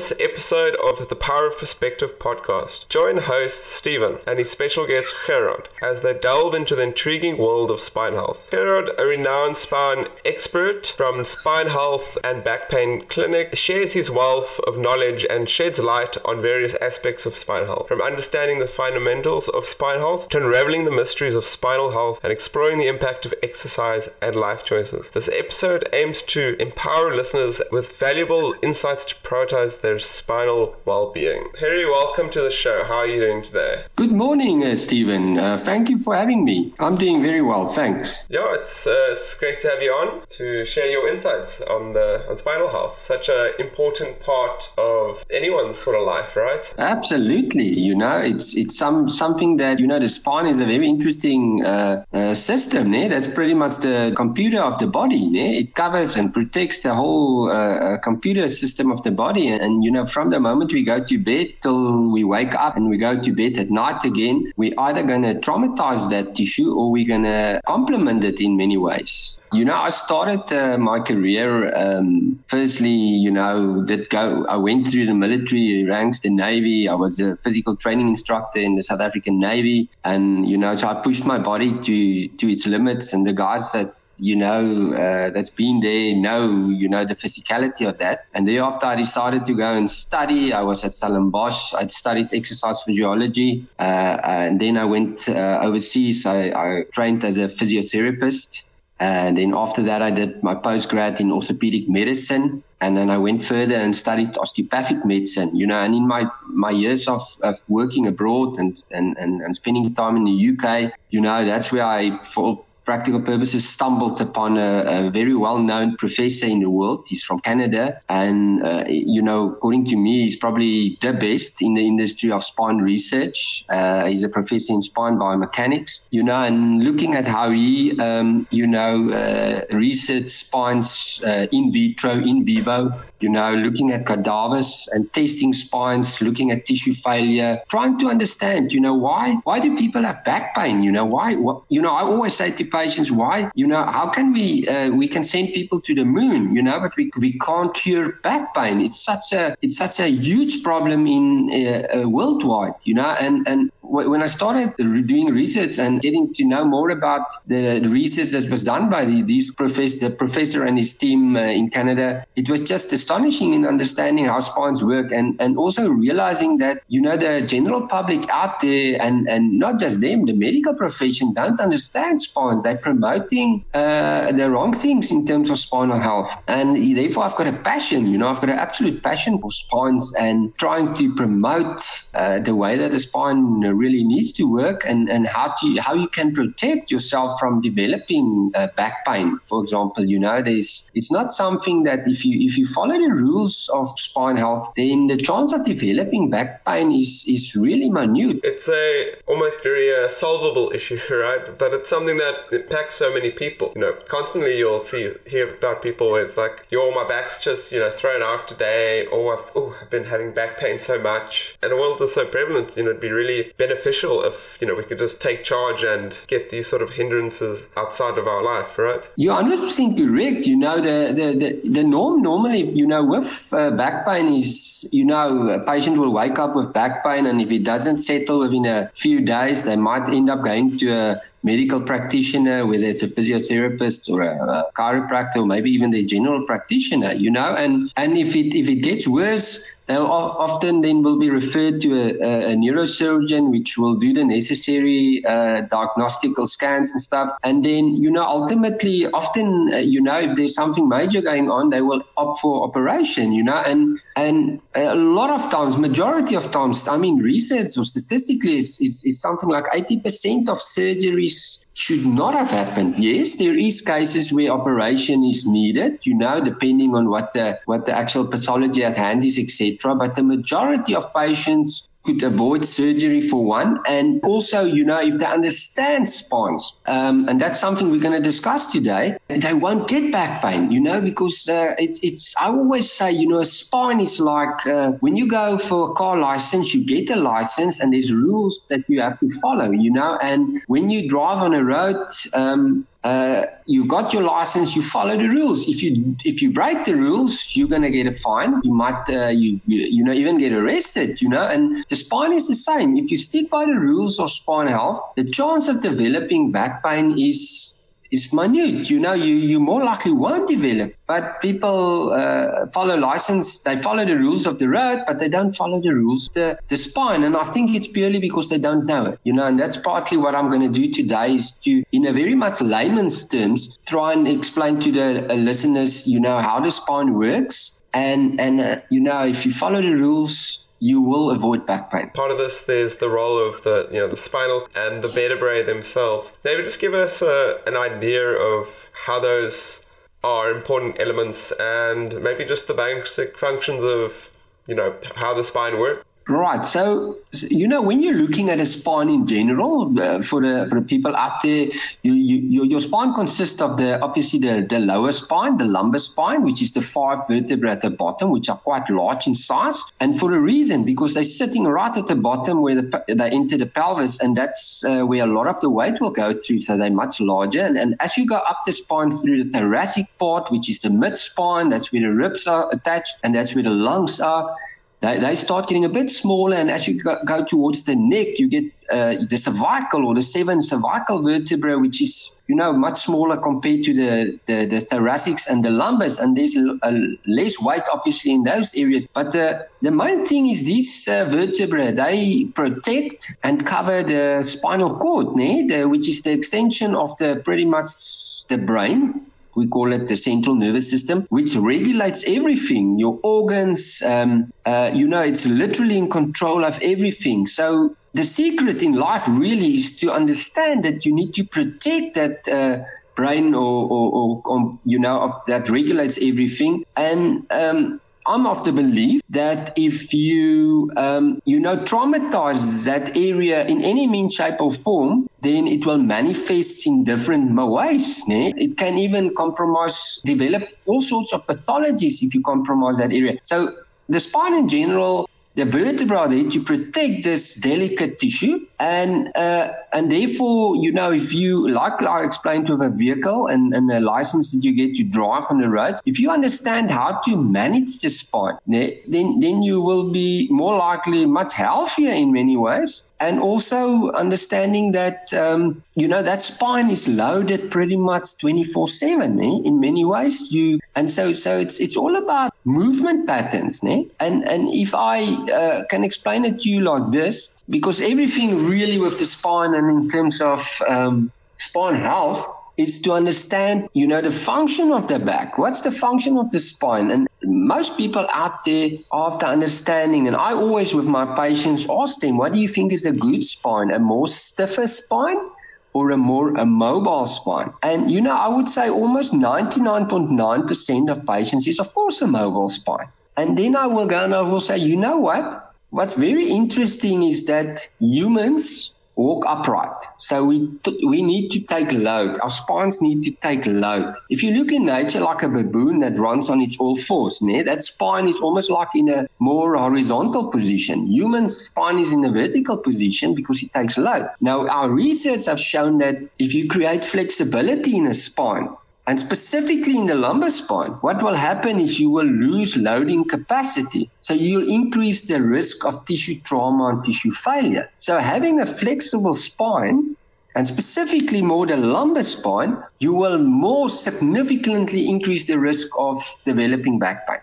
this episode of the Power of Perspective podcast. Join host Stephen and his special guest Gerrie as they delve into the intriguing world of spine health. Gerrie, a renowned spine expert from Spine Health and Back Pain Clinic, shares his wealth of knowledge and sheds light on various aspects of spine health, from understanding the fundamentals of spine health to unraveling the mysteries of spinal health and exploring the impact of exercise and life choices. This episode aims to empower listeners with valuable insights to prioritize their spinal well-being. Gerrie, welcome to the show. How are you doing today? Good morning, uh, Stephen. Uh, thank you for having me. I'm doing very well, thanks. Yeah, it's uh, it's great to have you on to share your insights on the on spinal health. Such an important part of anyone's sort of life, right? Absolutely. You know, it's it's some something that you know the spine is a very interesting uh, uh, system. Eh? That's pretty much the computer of the body. Eh? It covers and protects the whole uh, computer system of the body. And, you know, from the moment we go to bed till we wake up and we go to bed at night again, we're either going to traumatize that tissue or we're going to complement it in many ways. You know, I started uh, my career. Um, firstly, you know, that go. I went through the military ranks, the Navy. I was a physical training instructor in the South African Navy, and you know, so I pushed my body to to its limits. And the guys that you know, uh, that's been there, know, you know, the physicality of that. And thereafter, I decided to go and study. I was at Stellenbosch. I'd studied exercise physiology. Uh, and then I went uh, overseas. I, I, trained as a physiotherapist. And then after that, I did my postgrad in orthopedic medicine. And then I went further and studied osteopathic medicine, you know, and in my, my years of, of working abroad and, and, and, and spending time in the UK, you know, that's where I, for practical purposes, stumbled upon a, a very well known professor in the world. He's from Canada. And, uh, you know, according to me, he's probably the best in the industry of spine research. Uh, he's a professor in spine biomechanics, you know, and looking at how he, um, you know, uh, research spines uh, in vitro, in vivo, you know, looking at cadavers and testing spines, looking at tissue failure, trying to understand, you know, why why do people have back pain? You know, why? What, you know, I always say to patients, why? You know, how can we uh, we can send people to the moon? You know, but we we can't cure back pain. It's such a it's such a huge problem in uh, uh, worldwide. You know, and and when I started doing research and getting to know more about the research that was done by the, these professor, the professor and his team uh, in Canada, it was just astonishing in understanding how spines work and, and also realizing that, you know, the general public out there and, and not just them, the medical profession don't understand spines. They're promoting uh, the wrong things in terms of spinal health. And therefore, I've got a passion, you know, I've got an absolute passion for spines and trying to promote uh, the way that the spine really needs to work and, and how to how you can protect yourself from developing uh, back pain for example you know there's it's not something that if you if you follow the rules of spine health then the chance of developing back pain is is really minute it's a almost very uh, solvable issue right but it's something that impacts so many people you know constantly you'll see hear about people where it's like yo my back's just you know thrown out today or I've, oh, I've been having back pain so much and the world is so prevalent you know it'd be really beneficial beneficial if you know we could just take charge and get these sort of hindrances outside of our life, right? You're 100 percent correct. You know the, the the, the norm normally, you know, with uh, back pain is you know a patient will wake up with back pain, and if it doesn't settle within a few days, they might end up going to a medical practitioner, whether it's a physiotherapist or a, a chiropractor, or maybe even the general practitioner. You know, and and if it if it gets worse Often then will be referred to a, a neurosurgeon, which will do the necessary uh, diagnostical scans and stuff. And then, you know, ultimately, often, uh, you know, if there's something major going on, they will opt for operation, you know, and and a lot of times, majority of times, I mean, research or statistically is, is, is something like 80% of surgeries should not have happened. Yes, there is cases where operation is needed, you know, depending on what the what the actual pathology at hand is, etc. But the majority of patients could avoid surgery for one. And also, you know, if they understand spines, um, and that's something we're going to discuss today, they won't get back pain, you know, because uh, it's, it's, I always say, you know, a spine is like uh, when you go for a car license, you get a license and there's rules that you have to follow, you know, and when you drive on a road, um, uh, you got your license, you follow the rules. If you if you break the rules, you're gonna get a fine. You might uh, you you know even get arrested. You know, and the spine is the same. If you stick by the rules of spine health, the chance of developing back pain is is minute. You know, you, you more likely won't develop. But people uh, follow license, they follow the rules of the road, but they don't follow the rules the, the spine. And I think it's purely because they don't know it. You know, and that's partly what I'm going to do today is to, in a very much layman's terms, try and explain to the uh, listeners, you know, how the spine works. And, and uh, you know, if you follow the rules, you will avoid back pain. Part of this, there's the role of the you know the spinal and the vertebrae themselves. Maybe just give us a, an idea of how those are important elements and maybe just the basic functions of you know how the spine works. Right. So, you know, when you're looking at a spine in general, uh, for the for the people out there, you, you, your spine consists of the obviously the, the lower spine, the lumbar spine, which is the five vertebrae at the bottom, which are quite large in size, and for a reason because they're sitting right at the bottom where the, they enter the pelvis, and that's uh, where a lot of the weight will go through. So they're much larger, and, and as you go up the spine through the thoracic part, which is the mid spine, that's where the ribs are attached, and that's where the lungs are they, they start getting a bit smaller. And as you go, go towards the neck, you get uh, the cervical or the seven cervical vertebra, which is, you know, much smaller compared to the, the, the thoracics and the lumbars. And there's a, a less weight, obviously, in those areas. But the, the main thing is these uh, vertebrae, they protect and cover the spinal cord, né? The, which is the extension of the pretty much the brain we call it the central nervous system, which regulates everything, your organs. Um, uh, you know, it's literally in control of everything. So the secret in life really is to understand that you need to protect that. Uh, brain or, or, or, or, you know that regulates everything and um, I'm of the belief that if you, um, you know, traumatize that area in any mean, shape, or form, then it will manifest in different ways. Ne? It can even compromise, develop all sorts of pathologies if you compromise that area. So the spine in general the vertebra there to protect this delicate tissue. And uh, and therefore, you know, if you, like I explained with a vehicle and, and the license that you get to drive on the roads, if you understand how to manage the spine, then, then you will be more likely much healthier in many ways. And also understanding that, um, you know, that spine is loaded pretty much 24 7 eh? in many ways. You And so, so it's, it's all about movement patterns. Eh? And, and if I uh, can explain it to you like this because everything really with the spine and in terms of um, spine health is to understand, you know, the function of the back. What's the function of the spine? And most people out there after understanding, and I always with my patients ask them, what do you think is a good spine? A more stiffer spine? Or a more a mobile spine. And you know, I would say almost 99.9% of patients is of course a mobile spine. And then I will go and I will say, you know what? What's very interesting is that humans walk upright. So we t- we need to take load. Our spines need to take load. If you look in nature like a baboon that runs on its all fours, né, that spine is almost like in a more horizontal position. Human spine is in a vertical position because it takes load. Now our research have shown that if you create flexibility in a spine, and specifically in the lumbar spine, what will happen is you will lose loading capacity. So you'll increase the risk of tissue trauma and tissue failure. So having a flexible spine and specifically more the lumbar spine, you will more significantly increase the risk of developing back pain.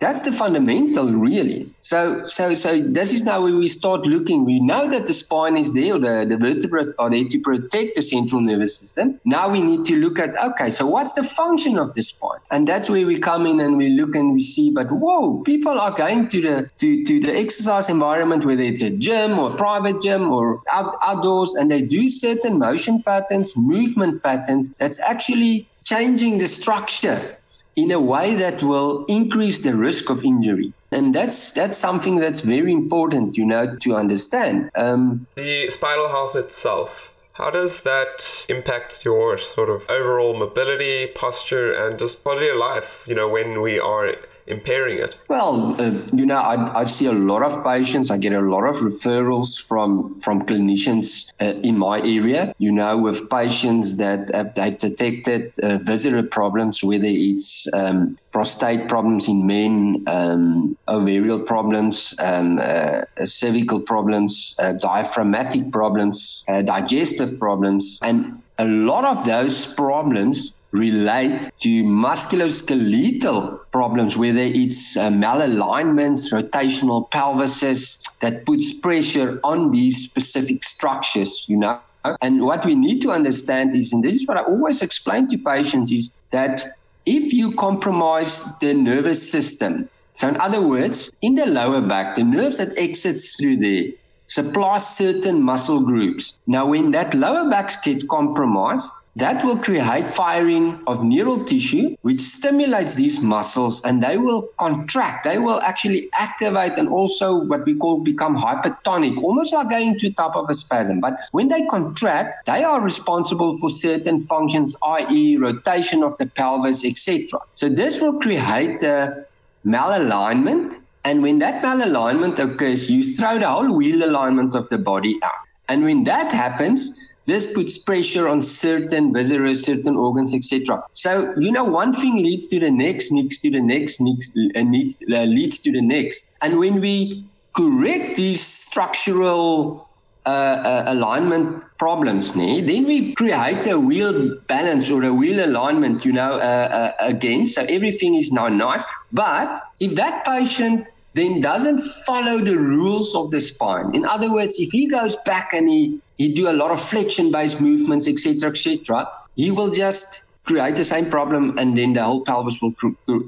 That's the fundamental, really. So, so, so this is now where we start looking. We know that the spine is there, the, the vertebrae are there to protect the central nervous system. Now we need to look at, okay, so what's the function of the spine? And that's where we come in and we look and we see, but whoa, people are going to the, to, to the exercise environment, whether it's a gym or a private gym or out, outdoors, and they do certain motion patterns, movement patterns that's actually changing the structure in a way that will increase the risk of injury. And that's that's something that's very important, you know, to understand. Um, the spinal health itself. How does that impact your sort of overall mobility, posture, and just quality of life? You know, when we are impairing it? Well, uh, you know, I, I see a lot of patients. I get a lot of referrals from from clinicians uh, in my area. You know, with patients that have, have detected uh, visceral problems, whether it's um, prostate problems in men, um, ovarian problems, um, uh, cervical problems, uh, diaphragmatic problems, uh, digestive problems, and a lot of those problems relate to musculoskeletal problems, whether it's uh, malalignments, rotational pelvises that puts pressure on these specific structures, you know. And what we need to understand is, and this is what I always explain to patients, is that if you compromise the nervous system, so in other words, in the lower back, the nerves that exits through there supply certain muscle groups. Now, when that lower back gets compromised, that will create firing of neural tissue, which stimulates these muscles and they will contract. They will actually activate and also what we call become hypertonic, almost like going to top of a spasm. But when they contract, they are responsible for certain functions, i.e., rotation of the pelvis, etc. So this will create a malalignment. And when that malalignment occurs, you throw the whole wheel alignment of the body out. And when that happens, this puts pressure on certain viscera, certain organs, etc. So you know, one thing leads to the next, leads to the next, next, uh, needs, uh, leads to the next. And when we correct these structural uh, uh, alignment problems, then we create a wheel balance or a wheel alignment, you know, uh, uh, again. So everything is now nice. But if that patient then doesn't follow the rules of the spine. In other words, if he goes back and he, he do a lot of flexion-based movements, etc., etc., he will just create the same problem, and then the whole pelvis will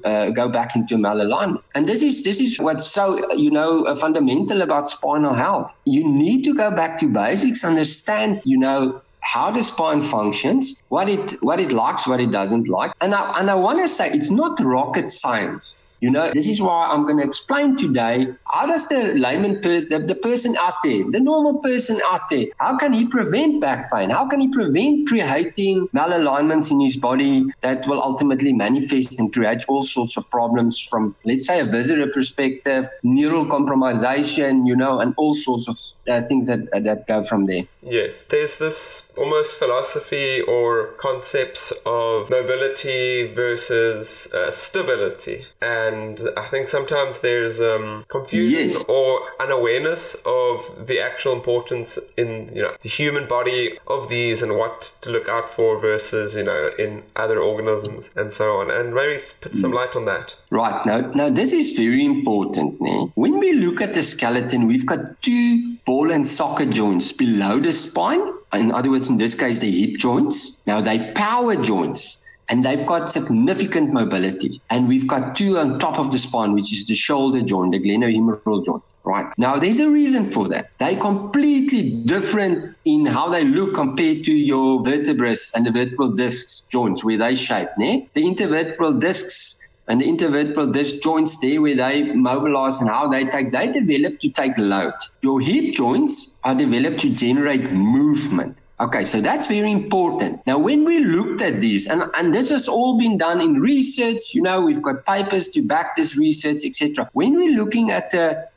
uh, go back into malalignment. And this is this is what's so you know uh, fundamental about spinal health. You need to go back to basics, understand you know how the spine functions, what it what it likes, what it doesn't like, and I and I want to say it's not rocket science. You know, this is why I'm going to explain today how does the layman person, the, the person out there, the normal person out there, how can he prevent back pain? How can he prevent creating malalignments in his body that will ultimately manifest and create all sorts of problems from, let's say, a visceral perspective, neural compromisation, you know, and all sorts of uh, things that, uh, that go from there. Yes, there's this almost philosophy or concepts of mobility versus uh, stability. And and I think sometimes there's um, confusion yes. or unawareness of the actual importance in you know the human body of these and what to look out for versus you know in other organisms and so on. And maybe put some light on that. Right now, now this is very important. Né? When we look at the skeleton, we've got two ball and socket joints below the spine. In other words, in this case, the hip joints. Now they power joints and they've got significant mobility. And we've got two on top of the spine, which is the shoulder joint, the glenohumeral joint. Right. Now, there's a reason for that. They're completely different in how they look compared to your vertebrae and the vertebral discs joints, where they shape. Ne? The intervertebral discs and the intervertebral disc joints there where they mobilize and how they take, they develop to take load. Your hip joints are developed to generate movement. Okay, so that's very important. Now, when we looked at this, and, and this has all been done in research, you know, we've got papers to back this research, etc. When we're looking at the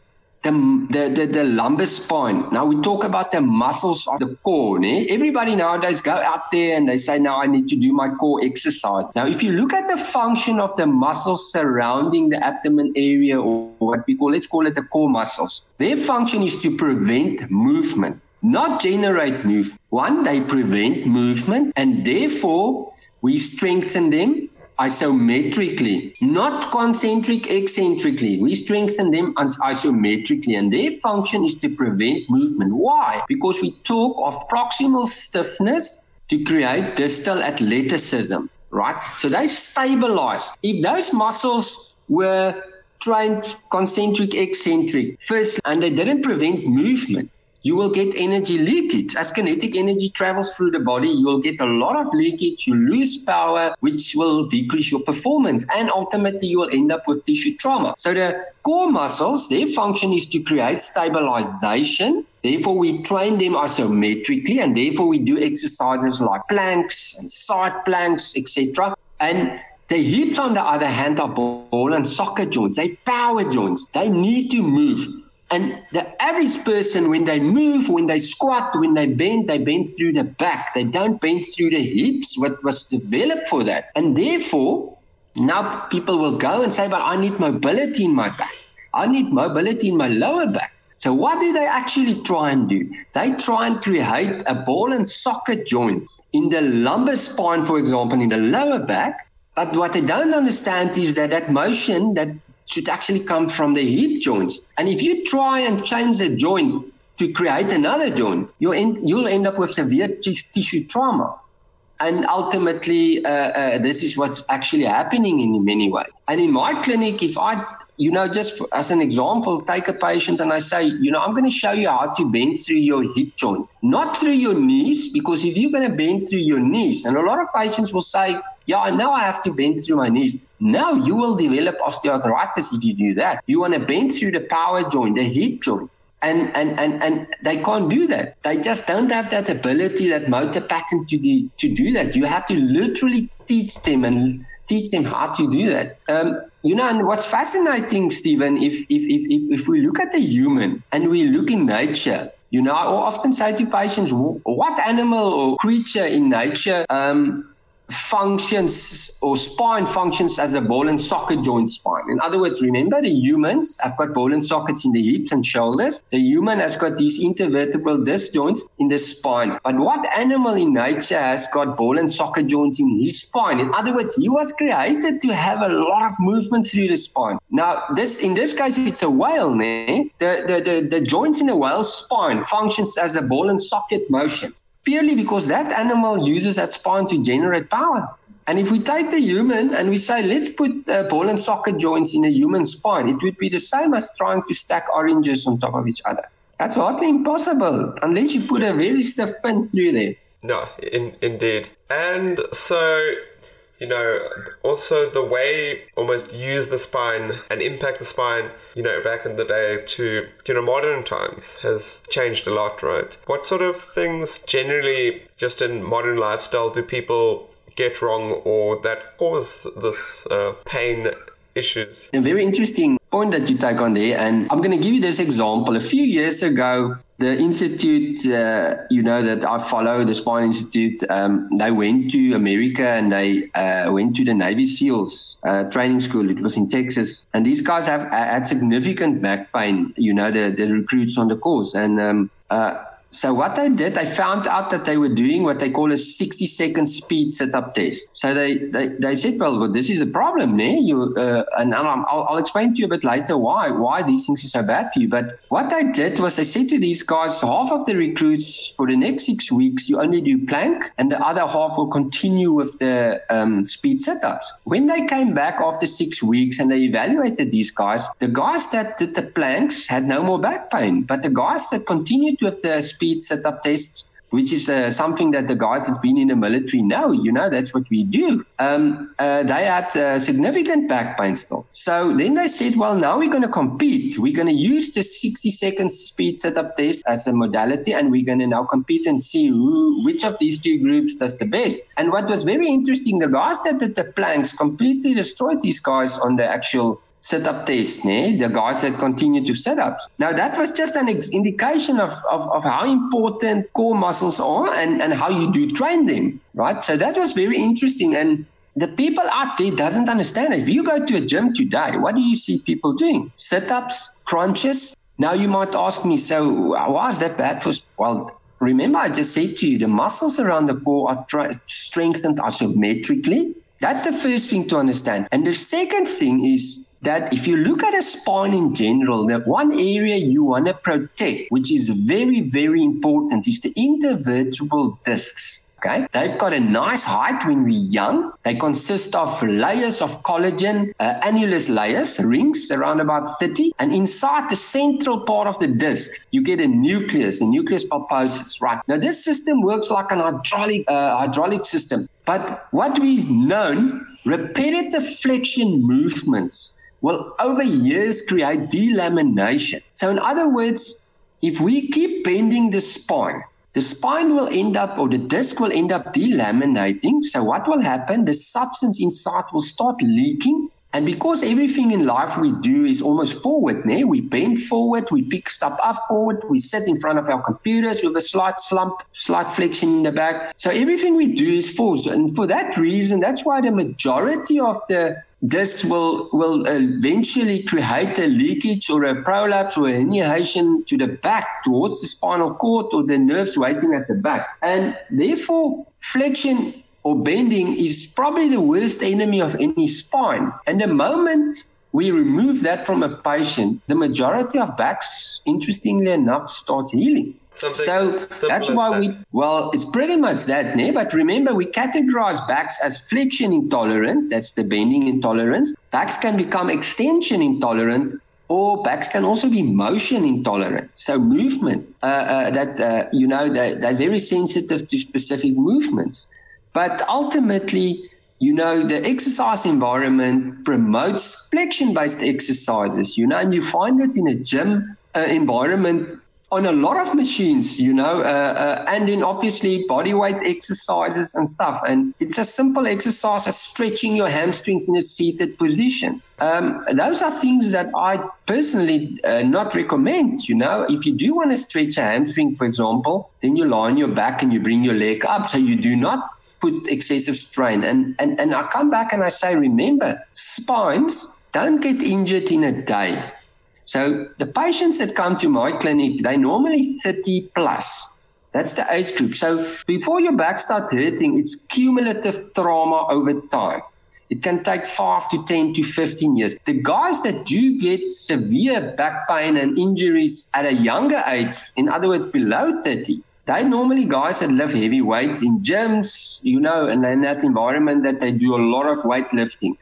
the, the, the, the, lumbar spine. Now we talk about the muscles of the core. Everybody nowadays go out there and they say, now I need to do my core exercise. Now, if you look at the function of the muscles surrounding the abdomen area or what we call, let's call it the core muscles, their function is to prevent movement not generate movement. One, they prevent movement, and therefore we strengthen them isometrically, not concentric eccentrically. We strengthen them as isometrically, and their function is to prevent movement. Why? Because we talk of proximal stiffness to create distal athleticism, right? So they stabilize. If those muscles were trained concentric eccentric first and they didn't prevent movement you will get energy leakage. As kinetic energy travels through the body, you will get a lot of leakage. You lose power, which will decrease your performance. And ultimately, you will end up with tissue trauma. So the core muscles, their function is to create stabilization. Therefore, we train them isometrically, and therefore we do exercises like planks and side planks, etc. And the hips, on the other hand, are ball and socket joints. They power joints. They need to move. And the average person, when they move, when they squat, when they bend, they bend through the back. They don't bend through the hips, what was developed for that. And therefore, now people will go and say, but I need mobility in my back. I need mobility in my lower back. So what do they actually try and do? They try and create a ball and socket joint in the lumbar spine, for example, in the lower back. But what they don't understand is that that motion that should actually come from the hip joints. And if you try and change the joint to create another joint, you'll end, you'll end up with severe t- tissue trauma. And ultimately, uh, uh, this is what's actually happening in many ways. And in my clinic, if I you know, just for, as an example, take a patient and I say, you know, I'm going to show you how to bend through your hip joint, not through your knees, because if you're going to bend through your knees, and a lot of patients will say, yeah, I know I have to bend through my knees. No, you will develop osteoarthritis if you do that. You want to bend through the power joint, the hip joint. And, and, and, and they can't do that. They just don't have that ability, that motor pattern to, do, to do that. You have to literally teach them and teach them how to do that. Um, you know, and what's fascinating, Stephen, if, if, if, if we look at the human and we look in nature, you know, I often say to patients, what animal or creature in nature um, functions or spine functions as a ball and socket joint spine. In other words, remember the humans have got ball and sockets in the hips and shoulders. The human has got these intervertebral disc joints in the spine. But what animal in nature has got ball and socket joints in his spine? In other words, he was created to have a lot of movement through the spine. Now, this in this case, it's a whale, né? The, the, the, the joints in a whale's spine functions as a ball and socket motion purely because that animal uses that spine to generate power. And if we take the human and we say, let's put uh, ball and socket joints in a human spine, it would be the same as trying to stack oranges on top of each other. That's hardly impossible unless you put a very stiff pin through there. No, in, indeed. And so you know, also the way almost use the spine and impact the spine, you know, back in the day to, you know, modern times has changed a lot, right? What sort of things generally just in modern lifestyle do people get wrong or that cause this uh, pain issues? A very interesting point that you take on there. And I'm going to give you this example. A few years ago, the institute, uh, you know, that I follow, the Spine Institute, um, they went to America and they uh, went to the Navy SEALs uh, training school. It was in Texas. And these guys have had significant back pain, you know, the, the recruits on the course. And um, uh, so what they did, they found out that they were doing what they call a 60 second speed sit-up test. So they, they, they said, well, well, this is a problem, né? You, uh, and I'll, I'll explain to you a bit later why, why these things are so bad for you. But what they did was they said to these guys, half of the recruits for the next six weeks, you only do plank and the other half will continue with the um, speed sit-ups. When they came back after six weeks and they evaluated these guys, the guys that did the planks had no more back pain, but the guys that continued with the speed sit-up tests, which is uh, something that the guys that's been in the military know. You know, that's what we do. Um, uh, they had uh, significant back pain still. So then they said, well, now we're going to compete. We're going to use the 60 second speed sit-up test as a modality, and we're going to now compete and see who, which of these two groups does the best. And what was very interesting, the guys that did the planks completely destroyed these guys on the actual sit-up test, né? the guys that continue to sit-ups. Now, that was just an indication of, of, of how important core muscles are and, and how you do train them, right? So that was very interesting. And the people out there doesn't understand it. If you go to a gym today, what do you see people doing? Sit-ups, crunches. Now you might ask me, so why is that bad for? Well, remember I just said to you, the muscles around the core are tra- strengthened isometrically. That's the first thing to understand. And the second thing is that if you look at a spine in general, the one area you want to protect, which is very, very important, is the intervertebral discs. Okay. They've got a nice height when we're young. They consist of layers of collagen, uh, annulus layers, rings around about 30. And inside the central part of the disc, you get a nucleus, a nucleus pulposus, right? Now, this system works like an hydraulic, uh, hydraulic system. But what we've known, repetitive flexion movements will over years create delamination. So, in other words, if we keep bending the spine, the spine will end up, or the disc will end up delaminating. So, what will happen? The substance inside will start leaking And because everything in life we do is almost forward, né? we bend forward, we pick stuff up forward, we sit in front of our computers with a slight slump, slight flexion in the back. So everything we do is forward. And for that reason, that's why the majority of the discs will will eventually create a leakage or a prolapse or a herniation to the back towards the spinal cord or the nerves waiting at the back. And therefore, flexion or bending is probably the worst enemy of any spine. And the moment we remove that from a patient, the majority of backs, interestingly enough, starts healing. Something so that's why that. we well it's pretty much that né? but remember we categorize backs as flexion intolerant that's the bending intolerance backs can become extension intolerant or backs can also be motion intolerant so movement uh, uh, that uh, you know they, they're very sensitive to specific movements but ultimately, you know, the exercise environment promotes flexion based exercises, you know, and you find it in a gym uh, environment on a lot of machines, you know, uh, uh, and in obviously body weight exercises and stuff. And it's a simple exercise as stretching your hamstrings in a seated position. Um, those are things that I personally uh, not recommend. You know, if you do want to stretch a hamstring, for example, then you lie on your back and you bring your leg up. So you do not put excessive strain. And, and, and I come back and I say, remember, spines don't get injured in a day. So the patients that come to my clinic, they normally 30 plus. That's the age group. So before your back starts hurting, it's cumulative trauma over time. It can take five to 10 to 15 years. The guys that do get severe back pain and injuries at a younger age, in other words, below 30, they normally guys that lift heavy weights in gyms, you know, and in that environment that they do a lot of weightlifting.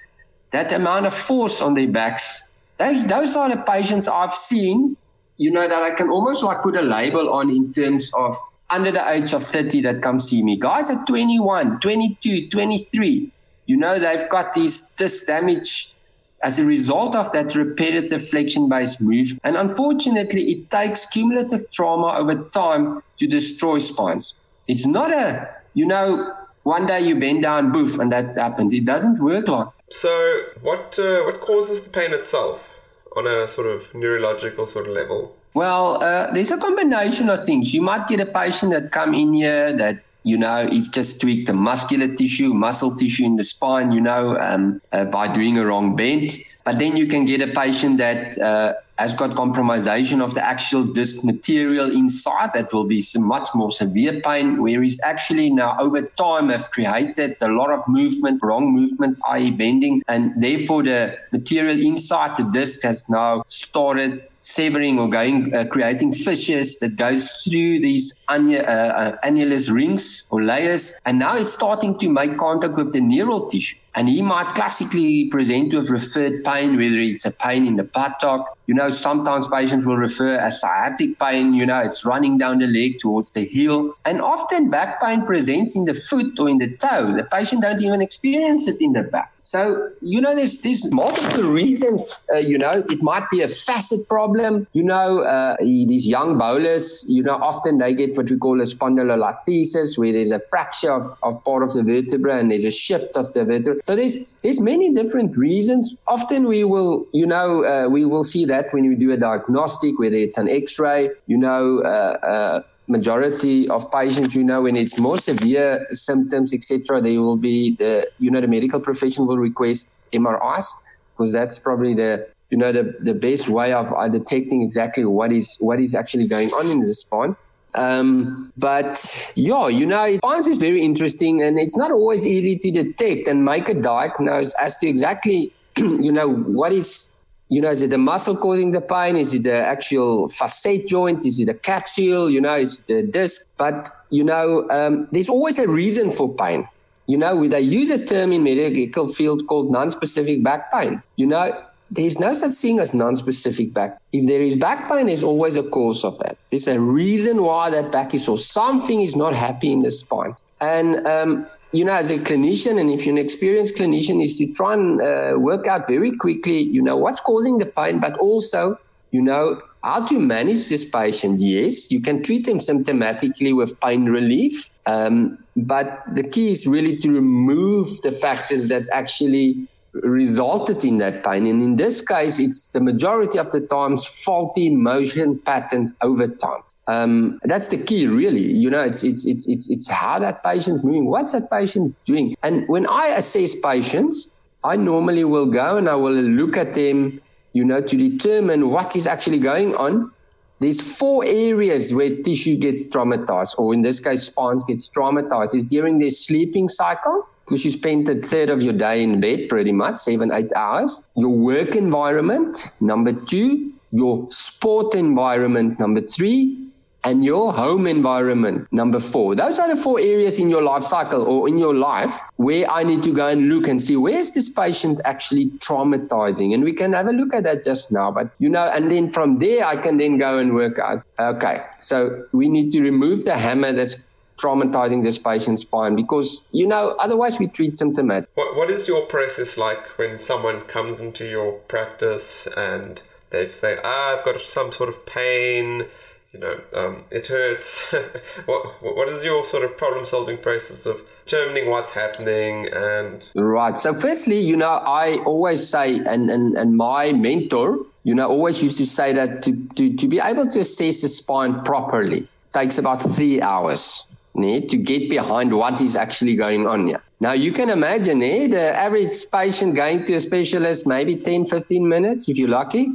That amount of force on their backs, those those are the patients I've seen, you know, that I can almost like put a label on in terms of under the age of 30 that come see me. Guys at 21, 22, 23, you know, they've got these disc damage as a result of that repetitive flexion based move. And unfortunately, it takes cumulative trauma over time to destroy spines. It's not a, you know, one day you bend down, boof, and that happens. It doesn't work like that. So, what, uh, what causes the pain itself on a sort of neurological sort of level? Well, uh, there's a combination of things. You might get a patient that come in here that you know, you've just tweaked the muscular tissue, muscle tissue in the spine, you know, um, uh, by doing a wrong bend. But then you can get a patient that uh, has got compromisation of the actual disc material inside that will be some much more severe pain, where he's actually now over time have created a lot of movement, wrong movement, i.e. bending, and therefore the material inside the disc has now started severing or going uh, creating fissures that goes through these annu- uh, uh, annulus rings or layers and now it's starting to make contact with the neural tissue and he might classically present with referred pain whether it's a pain in the buttock you know sometimes patients will refer as sciatic pain you know it's running down the leg towards the heel and often back pain presents in the foot or in the toe the patient don't even experience it in the back so you know there's there's multiple reasons uh, you know it might be a facet problem problem. You know, uh, these young bowlers, you know, often they get what we call a spondylolisthesis, where there's a fracture of, of part of the vertebra and there's a shift of the vertebra. So there's there's many different reasons. Often we will, you know, uh, we will see that when we do a diagnostic, whether it's an X-ray, you know. Uh, uh majority of patients, you know, when it's more severe symptoms, etc., they will be the, you know, the medical profession will request MRIs because that's probably the you know the, the best way of uh, detecting exactly what is what is actually going on in the spine um, but yeah, you know, spines is very interesting and it's not always easy to detect and make a diagnosis as to exactly, you know, what is, you know, is it the muscle causing the pain? Is it the actual facet joint? Is it a capsule? You know, is it the disc? But, you know, um, there's always a reason for pain. You know, they use a term in medical field called non-specific back pain. You know, there's no such thing as non-specific back. If there is back pain, there's always a cause of that. There's a reason why that back is sore. Something is not happy in the spine. And, um, you know, as a clinician, and if you're an experienced clinician, is to try and uh, work out very quickly, you know, what's causing the pain, but also, you know, how to manage this patient. Yes, you can treat them symptomatically with pain relief, um, but the key is really to remove the factors that's actually resulted in that pain. And in this case, it's the majority of the times faulty motion patterns over time. Um, that's the key, really. You know, it's, it's, it's, it's, it's how that patient's moving. What's that patient doing? And when I assess patients, I normally will go and I will look at them, you know, to determine what is actually going on. There's four areas where tissue gets traumatized, or in this case, spines gets traumatized. Is during their sleeping cycle, because you spend a third of your day in bed, pretty much seven, eight hours. Your work environment, number two. Your sport environment, number three and your home environment, number four. Those are the four areas in your life cycle or in your life where I need to go and look and see where's this patient actually traumatizing. And we can have a look at that just now. But, you know, and then from there, I can then go and work out, okay, so we need to remove the hammer that's traumatizing this patient's spine because you know otherwise we treat symptomatic what, what is your process like when someone comes into your practice and they say ah i've got some sort of pain you know, um, it hurts. what what is your sort of problem solving process of determining what's happening and right? So firstly, you know, I always say, and and and my mentor, you know, always used to say that to to to be able to assess the spine properly takes about three hours. Need to get behind what is actually going on here. Now you can imagine eh, the average patient going to a specialist maybe 10, 15 minutes if you're lucky.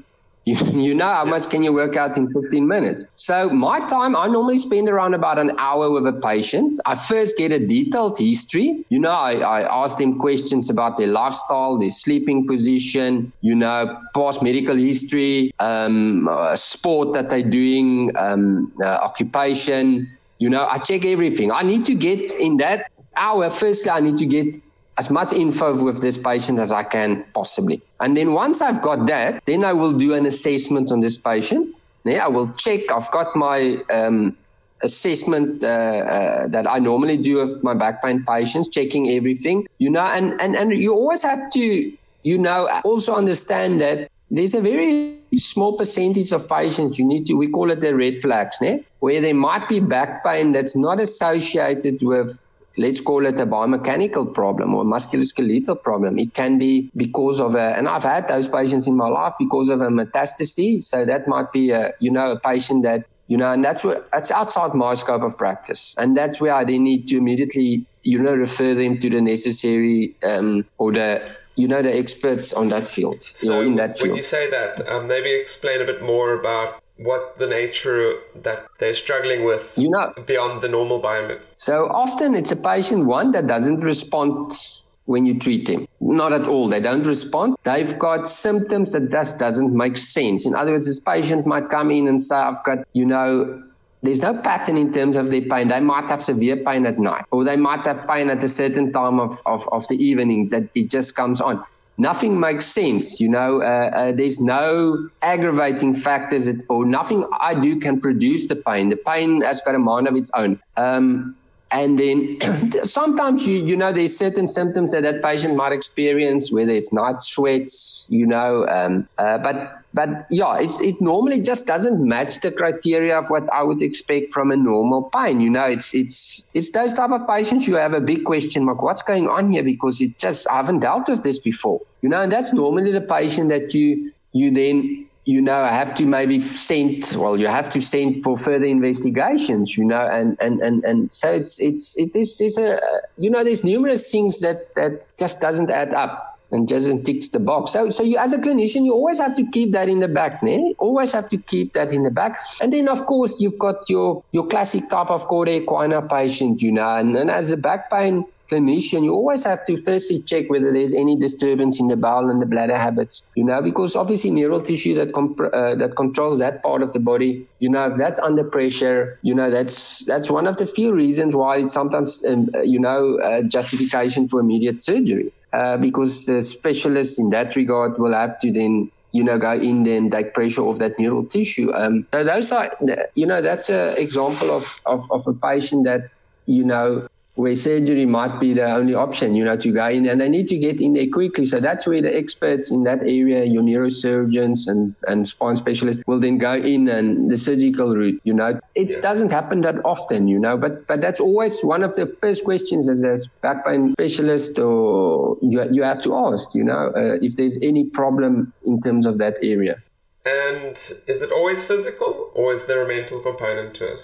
You, you know how much can you work out in 15 minutes. So my time, I normally spend around about an hour with a patient. I first get a detailed history. You know, I, I ask them questions about their lifestyle, their sleeping position, you know, past medical history, um, uh, sport that they're doing, um, uh, occupation. You know, I check everything. I need to get in that hour. Firstly, I need to get as much info with this patient as I can possibly. And then once I've got that, then I will do an assessment on this patient. Yeah, I will check. I've got my um, assessment uh, uh, that I normally do of my back pain patients, checking everything. You know, and, and, and you always have to, you know, also understand that there's a very small percentage of patients you need to, we call it the red flags, né? where there might be back pain that's not associated with let's call it a biomechanical problem or musculoskeletal problem. It can be because of a, and I've had those patients in my life because of a metastasis. So that might be a, you know, a patient that, you know, and that's where that's outside my scope of practice. And that's where I then need to immediately, you know, refer them to the necessary, um, or the, you know the experts on that field so in that field. When you say that, um, maybe explain a bit more about what the nature that they're struggling with you know beyond the normal biome so often it's a patient one that doesn't respond when you treat them. Not at all. They don't respond. They've got symptoms that just doesn't make sense. In other words this patient might come in and say i've got you know there's no pattern in terms of their pain. They might have severe pain at night, or they might have pain at a certain time of, of, of the evening that it just comes on nothing makes sense. You know, uh, uh, there's no aggravating factors or nothing I do can produce the pain. The pain has got a mind of its own. Um, and then sometimes you you know there's certain symptoms that that patient might experience, whether it's night sweats, you know, um, uh, but but yeah, it's, it normally just doesn't match the criteria of what I would expect from a normal pain. You know, it's it's it's those type of patients you have a big question mark. What's going on here? Because it's just I haven't dealt with this before. You know, and that's normally the patient that you you then you know have to maybe send well you have to send for further investigations you know and and and, and so it's it's it is there's a you know there's numerous things that that just doesn't add up and doesn't ticks the box. So, so you as a clinician, you always have to keep that in the back, né? Always have to keep that in the back. And then, of course, you've got your your classic type of cauda equina patient, you know. And, and as a back pain clinician, you always have to firstly check whether there's any disturbance in the bowel and the bladder habits, you know, because obviously neural tissue that comp- uh, that controls that part of the body, you know, that's under pressure, you know, that's that's one of the few reasons why it's sometimes, um, you know, justification for immediate surgery uh, because the specialists in that regard will have to then you know go in there and take pressure off that neural tissue um, so those are you know that's an example of, of, of a patient that you know where surgery might be the only option, you know, to go in and they need to get in there quickly. So that's where the experts in that area, your neurosurgeons and, and spine specialists will then go in and the surgical route, you know. It yeah. doesn't happen that often, you know, but but that's always one of the first questions as a back pain specialist or you, you have to ask, you know, uh, if there's any problem in terms of that area. And is it always physical or is there a mental component to it?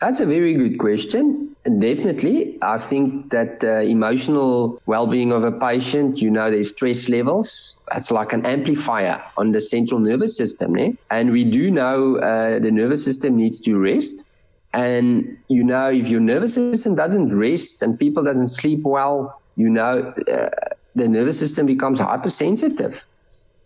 That's a very good question. Definitely. I think that uh, emotional well being of a patient, you know, their stress levels, that's like an amplifier on the central nervous system. Eh? And we do know uh, the nervous system needs to rest. And, you know, if your nervous system doesn't rest and people doesn't sleep well, you know, uh, the nervous system becomes hypersensitive.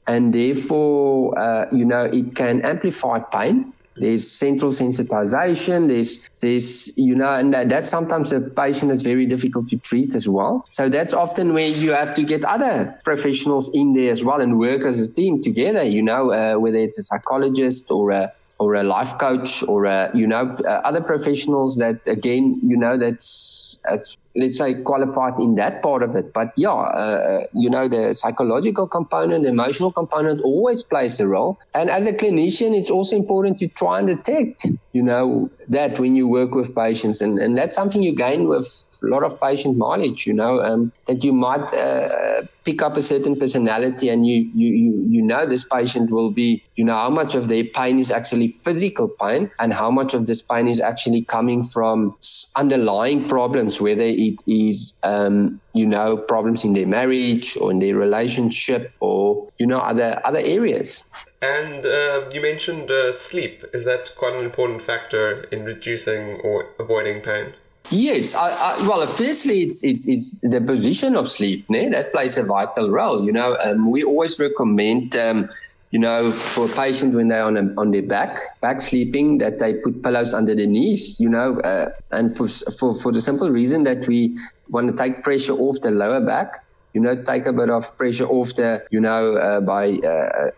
And therefore, uh, you know, it can amplify pain there's central sensitization. There's, there's, you know, and that, that's sometimes a patient is very difficult to treat as well. So that's often where you have to get other professionals in there as well and work as a team together, you know, uh, whether it's a psychologist or a, or a life coach or a, you know uh, other professionals that again you know that's that's let's say qualified in that part of it. But yeah uh, you know the psychological component emotional component always plays a role. And as a clinician it's also important to try and detect you know that when you work with patients. And, and that's something you gain with a lot of patient mileage you know um, that you might uh, pick up a certain personality and you, you you you know this patient will be you know how much of their pain is actually physical pain and how much of this pain is actually coming from underlying problems whether it is um, you know problems in their marriage or in their relationship or you know other other areas and uh, you mentioned uh, sleep is that quite an important factor in reducing or avoiding pain Yes, I, I, well, firstly, it's, it's it's the position of sleep. né? That plays a vital role. You know, um, we always recommend, um, you know, for patients when they're on a, on their back, back sleeping, that they put pillows under their knees. You know, uh, and for for for the simple reason that we want to take pressure off the lower back you know, take a bit of pressure off the, you know, uh, by uh,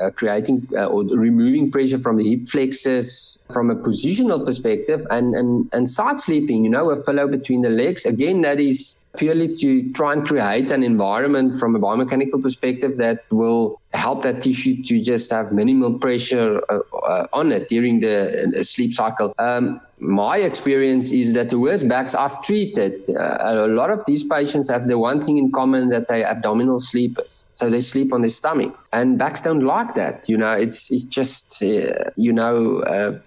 uh, uh, uh creating uh, or removing pressure from the hip flexors from a positional perspective and, and, and side sleeping, you know, with pillow between the legs. Again, that is purely to try and create an environment from a biomechanical perspective that will help that tissue to just have minimal pressure on it during the, sleep cycle. Um, my experience is that the worst backs I've treated, uh, a lot of these patients have the one thing in common that they are abdominal sleepers. So they sleep on their stomach. And backs don't like that. You know, it's, it's just, uh, you know, uh,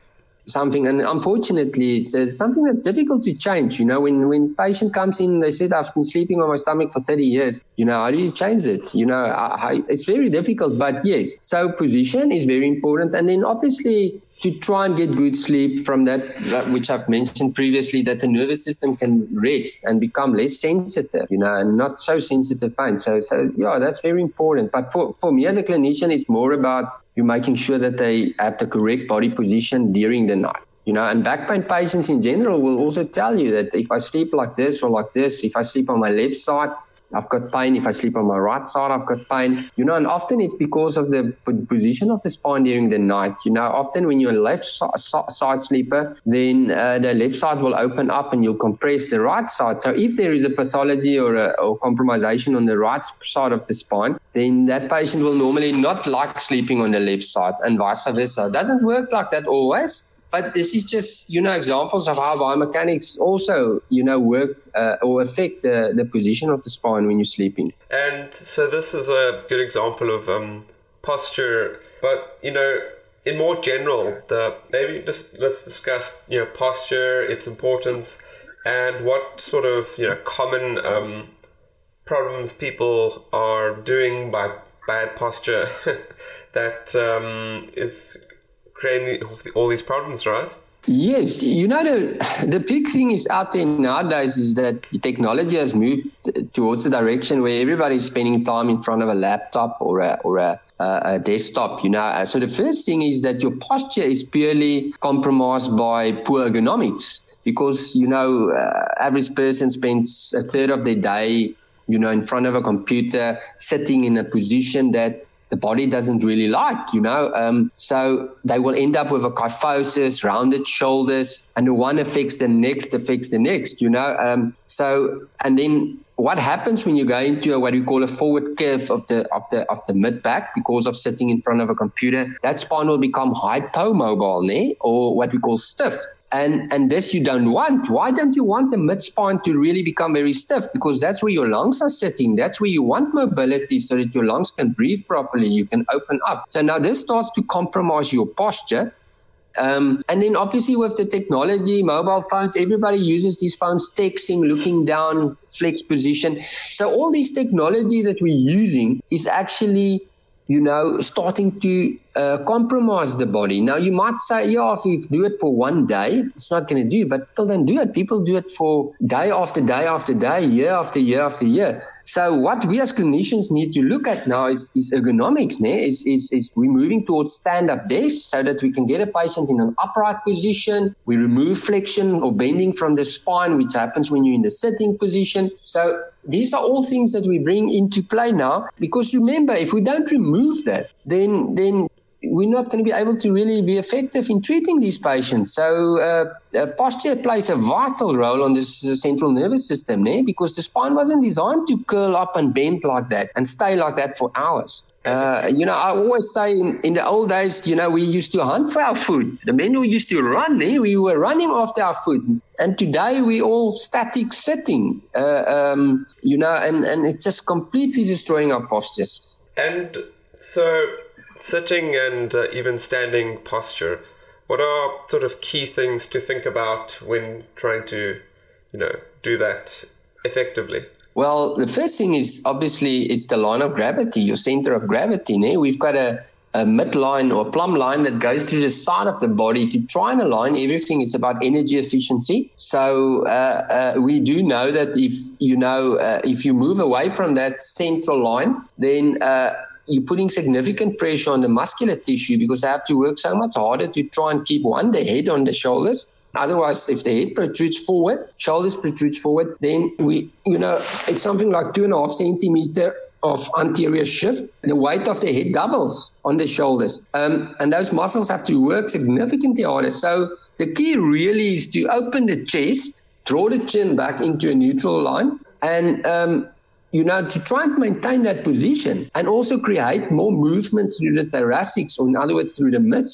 something and unfortunately it's uh, something that's difficult to change you know when when patient comes in they said i've been sleeping on my stomach for 30 years you know how do you change it you know I, I, it's very difficult but yes so position is very important and then obviously to try and get good sleep from that, that, which I've mentioned previously, that the nervous system can rest and become less sensitive, you know, and not so sensitive pain. So, so yeah, that's very important. But for, for me as a clinician, it's more about you making sure that they have the correct body position during the night. You know, and back pain patients in general will also tell you that if I sleep like this or like this, if I sleep on my left side, I've got pain. If I sleep on my right side, I've got pain. You know, and often it's because of the position of the spine during the night. You know, often when you're a left side sleeper, then uh, the left side will open up and you'll compress the right side. So if there is a pathology or a or compromisation on the right side of the spine, then that patient will normally not like sleeping on the left side and vice versa. It doesn't work like that always but this is just you know examples of how biomechanics also you know work uh, or affect the, the position of the spine when you're sleeping. And so this is a good example of um, posture. But you know in more general the maybe just let's discuss you know posture its importance and what sort of you know common um, problems people are doing by bad posture that um, is creating all these problems, right? Yes, you know the the big thing is out there nowadays is that technology has moved towards a direction where everybody's spending time in front of a laptop or a or a, a desktop. You know, so the first thing is that your posture is purely compromised by poor ergonomics because you know uh, average person spends a third of their day you know in front of a computer sitting in a position that the body doesn't really like, you know. Um, so they will end up with a kyphosis, rounded shoulders, and the one affects the next, affects the next, you know. Um, so, and then what happens when you go into a, what we call a forward curve of the of the of the mid back because of sitting in front of a computer? That spine will become hypomobile, ne? or what we call stiff and and this you don't want. Why don't you want the mid spine to really become very stiff? Because that's where your lungs are sitting. That's where you want mobility so that your lungs can breathe properly. You can open up. So now this starts to compromise your posture. Um, and then obviously with the technology, mobile phones, everybody uses these phones texting, looking down, flex position. So all this technology that we're using is actually you know, starting to uh, compromise the body. Now, you might say, yeah, if you do it for one day, it's not going to do, but people don't do it. People do it for day after day after day, year after year after year. So what we as clinicians need to look at now is, is ergonomics. Ne? Is, is, is we're moving towards stand-up desks so that we can get a patient in an upright position. We remove flexion or bending from the spine, which happens when you're in the sitting position. So these are all things that we bring into play now. Because remember, if we don't remove that, then then we're not going to be able to really be effective in treating these patients. So, uh, uh, posture plays a vital role on this central nervous system, né? because the spine wasn't designed to curl up and bend like that and stay like that for hours. Uh, you know, I always say in, in, the old days, you know, we used to hunt for our food. The men who used to run, eh? we were running after our food. And today we all static sitting, uh, um, you know, and, and it's just completely destroying our postures. And so sitting and uh, even standing posture, what are sort of key things to think about when trying to, you know, do that effectively? Well, the first thing is obviously it's the line of gravity, your center of gravity. Ne? We've got a, a midline or plumb line that goes through the side of the body to try and align everything. It's about energy efficiency. So uh, uh, we do know that if you know uh, if you move away from that central line, then uh, you're putting significant pressure on the muscular tissue because I have to work so much harder to try and keep one the head on the shoulders. Otherwise, if the head protrudes forward, shoulders protrudes forward, then we, you know, it's something like two and a half centimeter of anterior shift. The weight of the head doubles on the shoulders. Um, and those muscles have to work significantly harder. So the key really is to open the chest, draw the chin back into a neutral line, and um, you know, to try and maintain that position and also create more movement through the thoracics, or in other words, through the mid.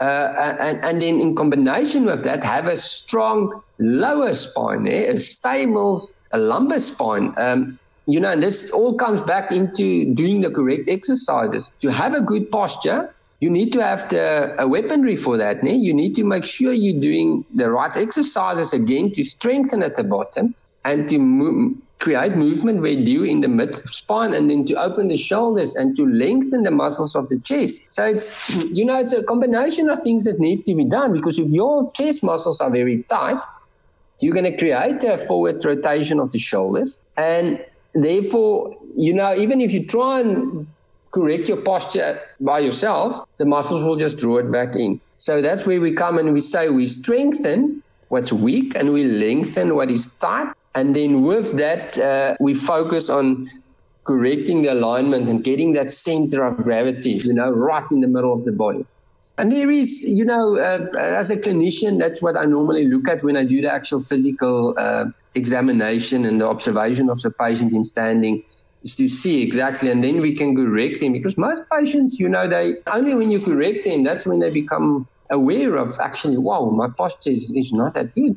Uh, and, and then in combination with that, have a strong lower spine, eh? a stable a lumbar spine. Um, you know, and this all comes back into doing the correct exercises. To have a good posture, you need to have the a weaponry for that. Ne? You need to make sure you're doing the right exercises again to strengthen at the bottom and to move, create movement where you in the mid spine and then to open the shoulders and to lengthen the muscles of the chest. So it's, you know, it's a combination of things that needs to be done because if your chest muscles are very tight, you're going to create a forward rotation of the shoulders. And therefore, you know, even if you try and correct your posture by yourself, the muscles will just draw it back in. So that's where we come and we say we strengthen what's weak and we lengthen what is tight and then with that, uh, we focus on correcting the alignment and getting that center of gravity, you know, right in the middle of the body. And there is, you know, uh, as a clinician, that's what I normally look at when I do the actual physical uh, examination and the observation of the patient in standing is to see exactly, and then we can correct them because most patients, you know, they only when you correct them, that's when they become aware of actually, wow, my posture is, is not that good.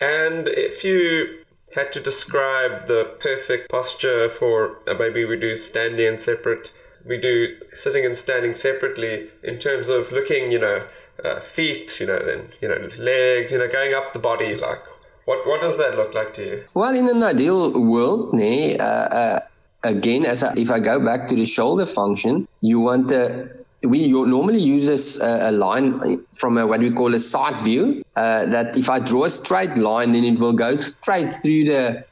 And if you had to describe the perfect posture for uh, maybe we do standing and separate. We do sitting and standing separately in terms of looking you know uh, feet you know then you know legs you know going up the body like what what does that look like to you? Well in an ideal world nee, uh, uh, again as I, if i go back to the shoulder function you want the we normally use this, uh, a line from a, what we call a side view. Uh, that if I draw a straight line, then it will go straight through the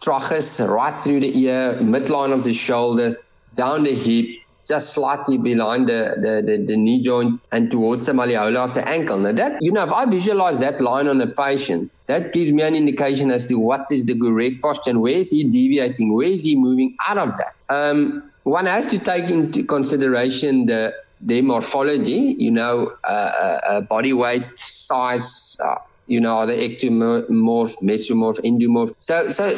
tragus, right through the ear, midline of the shoulders, down the hip, just slightly behind the, the, the, the, knee joint and towards the malleola of the ankle. Now that, you know, if I visualize that line on a patient, that gives me an indication as to what is the correct posture and where is he deviating, where is he moving out of that. Um, one has to take into consideration the their morphology, you know, uh, uh, uh body weight, size, uh, you know, are they ectomorph, mesomorph, endomorph? So, so,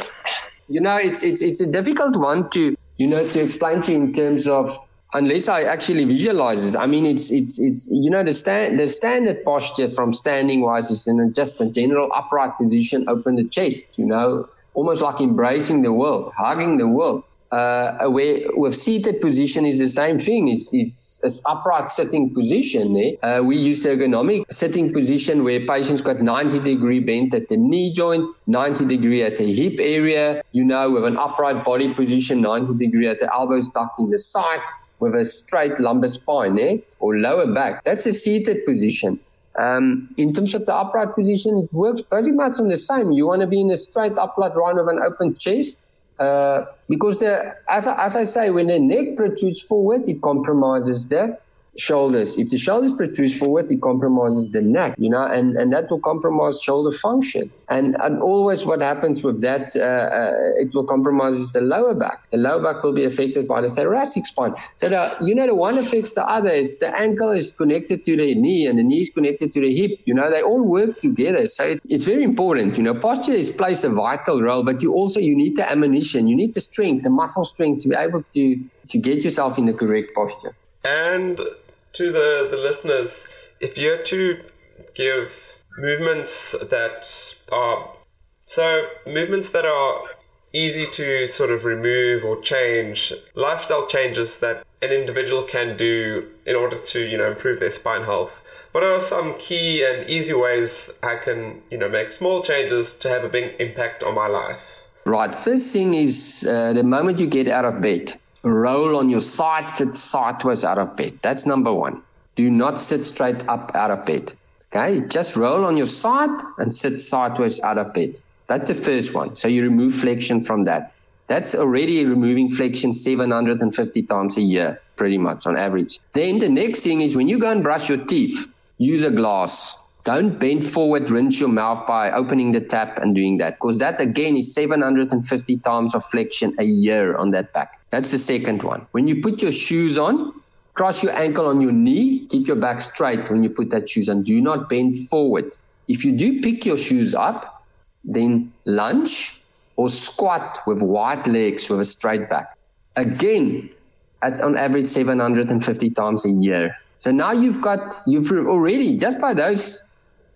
you know, it's, it's, it's a difficult one to, you know, to explain to in terms of unless I actually visualize it. I mean, it's it's it's you know the stand the standard posture from standing wise is in just a general upright position, open the chest. You know, almost like embracing the world, hugging the world uh, where with seated position is the same thing. It's, it's, it's upright sitting position. Eh? Uh, we use the ergonomic sitting position where patients got 90 degree bent at the knee joint, 90 degree at the hip area, you know, with an upright body position, 90 degree at the elbows tucked in the side with a straight lumbar spine eh? or lower back. That's a seated position. Um, in terms of the upright position, it works pretty much on the same. You want to be in a straight upright line with an open chest uh, because the as I, as I say, when the neck protrudes forward, it compromises the shoulders. If the shoulders protrude forward, it compromises the neck, you know, and, and that will compromise shoulder function. And, and always what happens with that, uh, uh, it will compromise the lower back. The lower back will be affected by the thoracic spine. So, the, you know, the one affects the other. It's the ankle is connected to the knee and the knee is connected to the hip. You know, they all work together. So it, it's very important. You know, posture is plays a vital role, but you also, you need the ammunition, you need the strength, the muscle strength to be able to, to get yourself in the correct posture. And to the, the listeners, if you had to give movements that are so movements that are easy to sort of remove or change, lifestyle changes that an individual can do in order to, you know, improve their spine health. What are some key and easy ways I can, you know, make small changes to have a big impact on my life? Right. First thing is uh, the moment you get out of bed, roll on your side, sit sideways out of bed. That's number one. Do not sit straight up out of bed. Okay, just roll on your side and sit sideways out of bed. That's the first one. So you remove flexion from that. That's already removing flexion 750 times a year, pretty much on average. Then the next thing is when you go and brush your teeth, use a glass. Don't bend forward, rinse your mouth by opening the tap and doing that. Because that again is 750 times of flexion a year on that back. That's the second one. When you put your shoes on, cross your ankle on your knee, keep your back straight when you put that shoes on. Do not bend forward. If you do pick your shoes up, then lunge or squat with wide legs with a straight back. Again, that's on average 750 times a year. So now you've got, you've already, just by those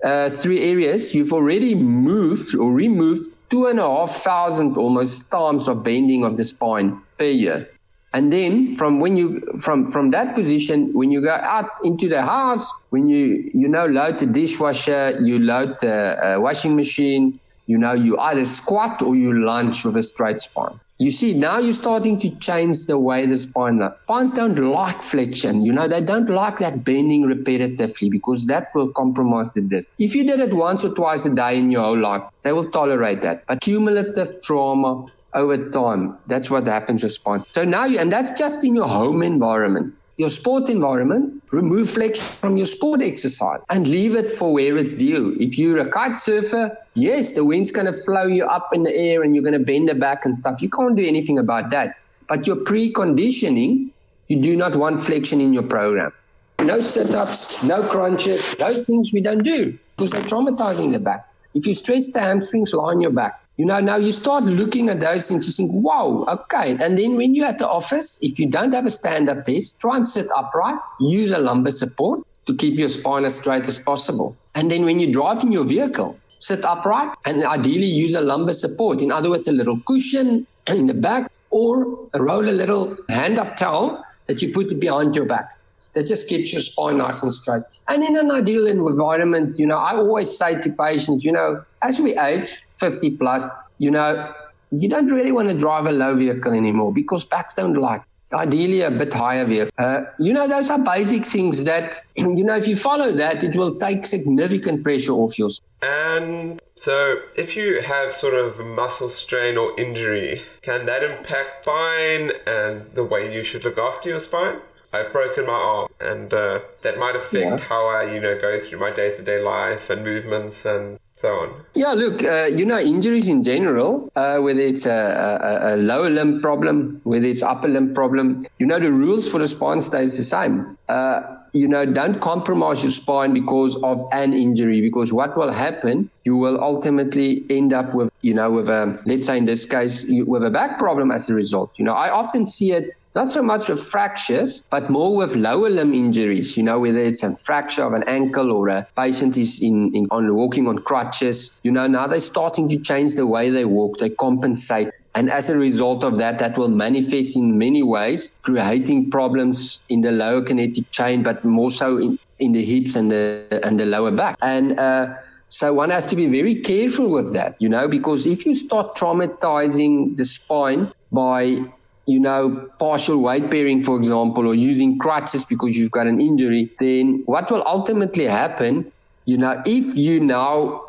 uh, three areas, you've already moved or removed two and a half thousand almost times of bending of the spine per year. And then from when you from from that position, when you go out into the house, when you you know load the dishwasher, you load the uh, washing machine, you know you either squat or you lunge with a straight spine. You see, now you're starting to change the way the spine. Spines don't like flexion. You know, they don't like that bending repetitively because that will compromise the disc. If you did it once or twice a day in your whole life, they will tolerate that. But cumulative trauma over time, that's what happens with spines. So now, you, and that's just in your home environment your sport environment, remove flex from your sport exercise and leave it for where it's due. If you're a kite surfer, yes, the wind's going to flow you up in the air and you're going to bend the back and stuff. You can't do anything about that. But your preconditioning, you do not want flexion in your program. No sit ups, no crunches, no things we don't do because they're traumatizing the back. If you stretch the hamstrings, lie on your back. You know, now you start looking at those things, you think, wow, okay. And then when you're at the office, if you don't have a stand up desk, try and sit upright, use a lumbar support to keep your spine as straight as possible. And then when you're driving your vehicle, sit upright and ideally use a lumbar support. In other words, a little cushion in the back or roll a little hand up towel that you put behind your back that just keeps your spine nice and straight. And in an ideal environment, you know, I always say to patients, you know, as we age, 50 plus, you know, you don't really want to drive a low vehicle anymore because backs don't like. Ideally, a bit higher vehicle. Uh, you know, those are basic things that, you know, if you follow that, it will take significant pressure off your spine. And so, if you have sort of muscle strain or injury, can that impact spine and the way you should look after your spine? I've broken my arm, and uh, that might affect yeah. how I, you know, go through my day to day life and movements. And so on? Yeah, look, uh, you know, injuries in general, uh, whether it's a, a, a, lower limb problem, whether it's upper limb problem, you know, the rules for the spine stays the same. Uh, you know, don't compromise your spine because of an injury, because what will happen, you will ultimately end up with, you know, with a, let's say in this case, with a back problem as a result. You know, I often see it not so much with fractures, but more with lower limb injuries, you know, whether it's a fracture of an ankle or a patient is in, in on walking on crutches. You know, now they're starting to change the way they walk, they compensate. And as a result of that, that will manifest in many ways, creating problems in the lower kinetic chain, but more so in, in the hips and the and the lower back. And uh, so one has to be very careful with that, you know, because if you start traumatizing the spine by you know, partial weight bearing, for example, or using crutches because you've got an injury, then what will ultimately happen, you know, if you now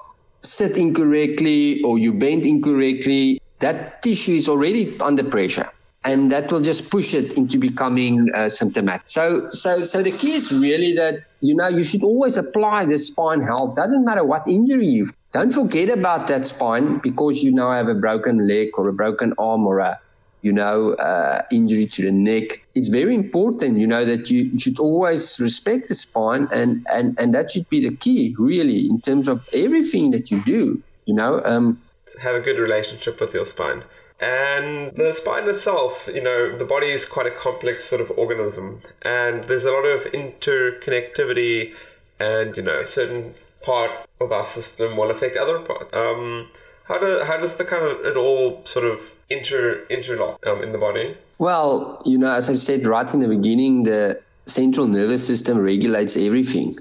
sit incorrectly or you bend incorrectly, that tissue is already under pressure. And that will just push it into becoming uh, symptomatic. So, so, so the key is really that you know you should always apply the spine health. Doesn't matter what injury you've. Don't forget about that spine because you now have a broken leg or a broken arm or a you know, uh, injury to the neck. It's very important, you know, that you, should always respect the spine, and, and, and that should be the key, really, in terms of everything that you do, you know. Um, Have a good relationship with your spine. And the spine itself, you know, the body is quite a complex sort of organism, and there's a lot of interconnectivity, and, you know, a certain part of our system will affect other parts. Um, how, do, how does the kind of it all sort of inter interlock um, in the body? Well, you know, as I said right in the beginning, the central nervous system regulates everything,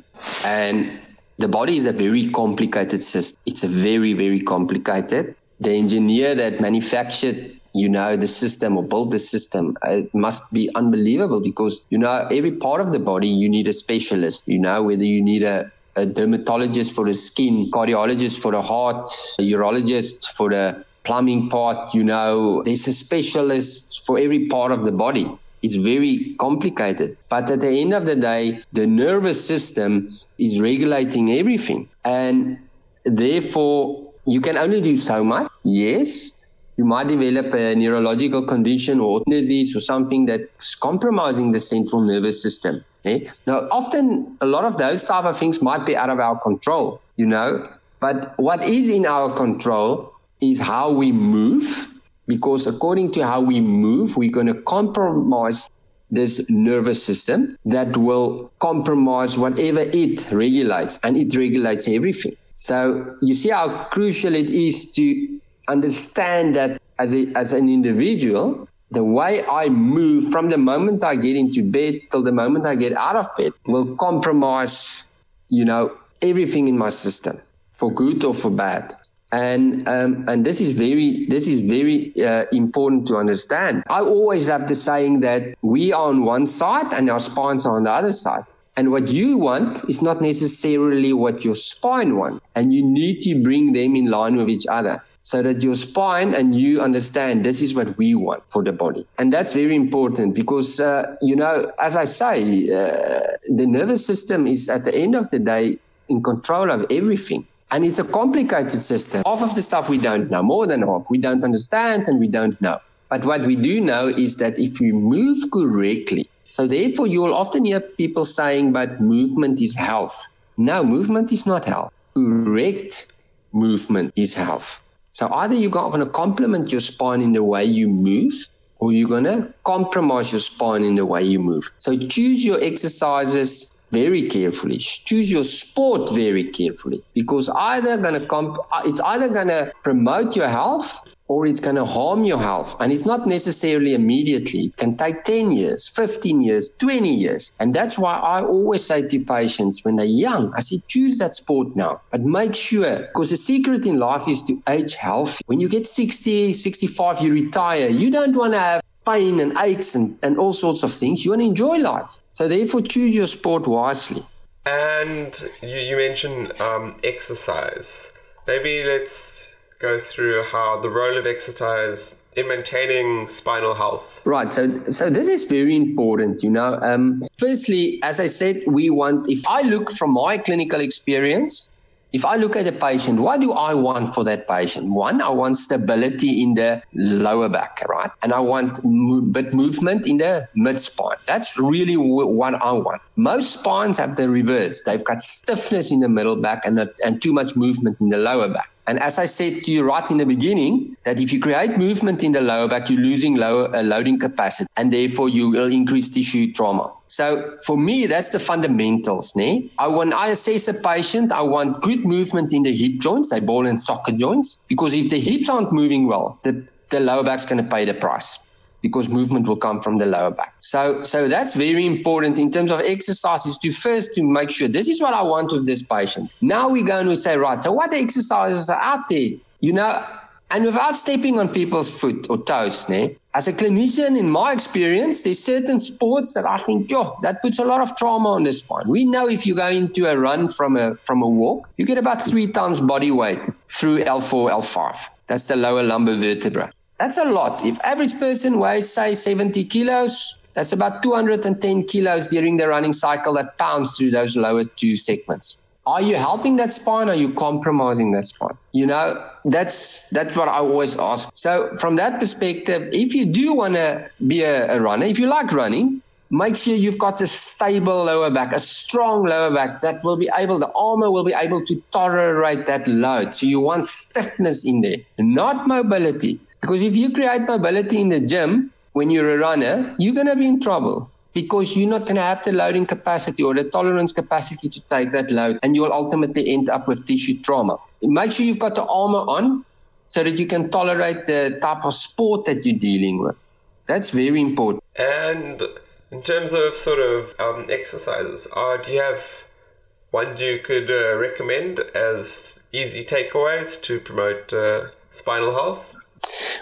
and the body is a very complicated system. It's a very very complicated. The engineer that manufactured you know the system or built the system it must be unbelievable because you know every part of the body you need a specialist you know whether you need a a dermatologist for the skin, cardiologist for the heart, a urologist for the plumbing part, you know, there's a specialist for every part of the body. It's very complicated. But at the end of the day, the nervous system is regulating everything. And therefore, you can only do so much. Yes, you might develop a neurological condition or disease or something that's compromising the central nervous system. Eh? Now, often a lot of those type of things might be out of our control, you know. But what is in our control is how we move, because according to how we move, we're going to compromise this nervous system that will compromise whatever it regulates, and it regulates everything. So you see how crucial it is to understand that as, a, as an individual, the way I move from the moment I get into bed till the moment I get out of bed will compromise, you know, everything in my system for good or for bad and um, and this is very this is very uh, important to understand. I always have the saying that we are on one side and our spines are on the other side. And what you want is not necessarily what your spine wants. And you need to bring them in line with each other so that your spine and you understand this is what we want for the body. And that's very important because, uh, you know, as I say, uh, the nervous system is at the end of the day in control of everything. And it's a complicated system. Half of the stuff we don't know, more than half, we don't understand and we don't know. But what we do know is that if you move correctly, so therefore you will often hear people saying, but movement is health. No, movement is not health. Correct movement is health. So either you're going to complement your spine in the way you move, or you're going to compromise your spine in the way you move. So choose your exercises very carefully. Choose your sport very carefully because either going to comp- uh, it's either going to promote your health or it's going to harm your health. And it's not necessarily immediately. It can take 10 years, 15 years, 20 years. And that's why I always say to patients when they're young, I say, choose that sport now, but make sure, because the secret in life is to age healthy. When you get 60, 65, you retire. You don't want to have pain and aches and, and all sorts of things. You want to enjoy life. So therefore, choose your sport wisely. And you, you mentioned um, exercise. Maybe let's go through how the role of exercise in maintaining spinal health. Right. So, so this is very important. You know, um, firstly, as I said, we want. If I look from my clinical experience, if I look at a patient, what do I want for that patient? One, I want stability in the lower back, right? And I want mo- bit movement in the mid spine. That's really what I want. Most spines have the reverse. They've got stiffness in the middle back and, and too much movement in the lower back. And as I said to you right in the beginning, that if you create movement in the lower back, you're losing lower uh, loading capacity, and therefore you will increase tissue trauma. So for me, that's the fundamentals. Ne? I, when I assess a patient, I want good movement in the hip joints, the ball and socket joints, because if the hips aren't moving well, the, the lower back's going to pay the price because movement will come from the lower back. So, so that's very important in terms of exercises to first to make sure this is what I want with this patient. Now we're going to say, right, so what exercises are out there? You know, and without stepping on people's foot or toes, ne? As a clinician, in my experience, there's certain sports that I think, yo, that puts a lot of trauma on the spine. We know if you go into a run from a from a walk, you get about three times body weight through L4, L5. That's the lower lumbar vertebra. That's a lot. If average person weighs, say, 70 kilos, that's about 210 kilos during the running cycle that pounds through those lower two segments. Are you helping that spine? Or are you compromising that spine? You know, that's that's what I always ask. So from that perspective, if you do want to be a, a runner, if you like running, make sure you've got a stable lower back, a strong lower back that will be able, the armor will be able to tolerate that load. So you want stiffness in there, not mobility. Because if you create mobility in the gym when you're a runner, you're going to be in trouble because you're not going to have the loading capacity or the tolerance capacity to take that load, and you'll ultimately end up with tissue trauma. Make sure you've got the armor on so that you can tolerate the type of sport that you're dealing with. That's very important. And in terms of sort of um, exercises, uh, do you have one you could uh, recommend as easy takeaways to promote uh, spinal health?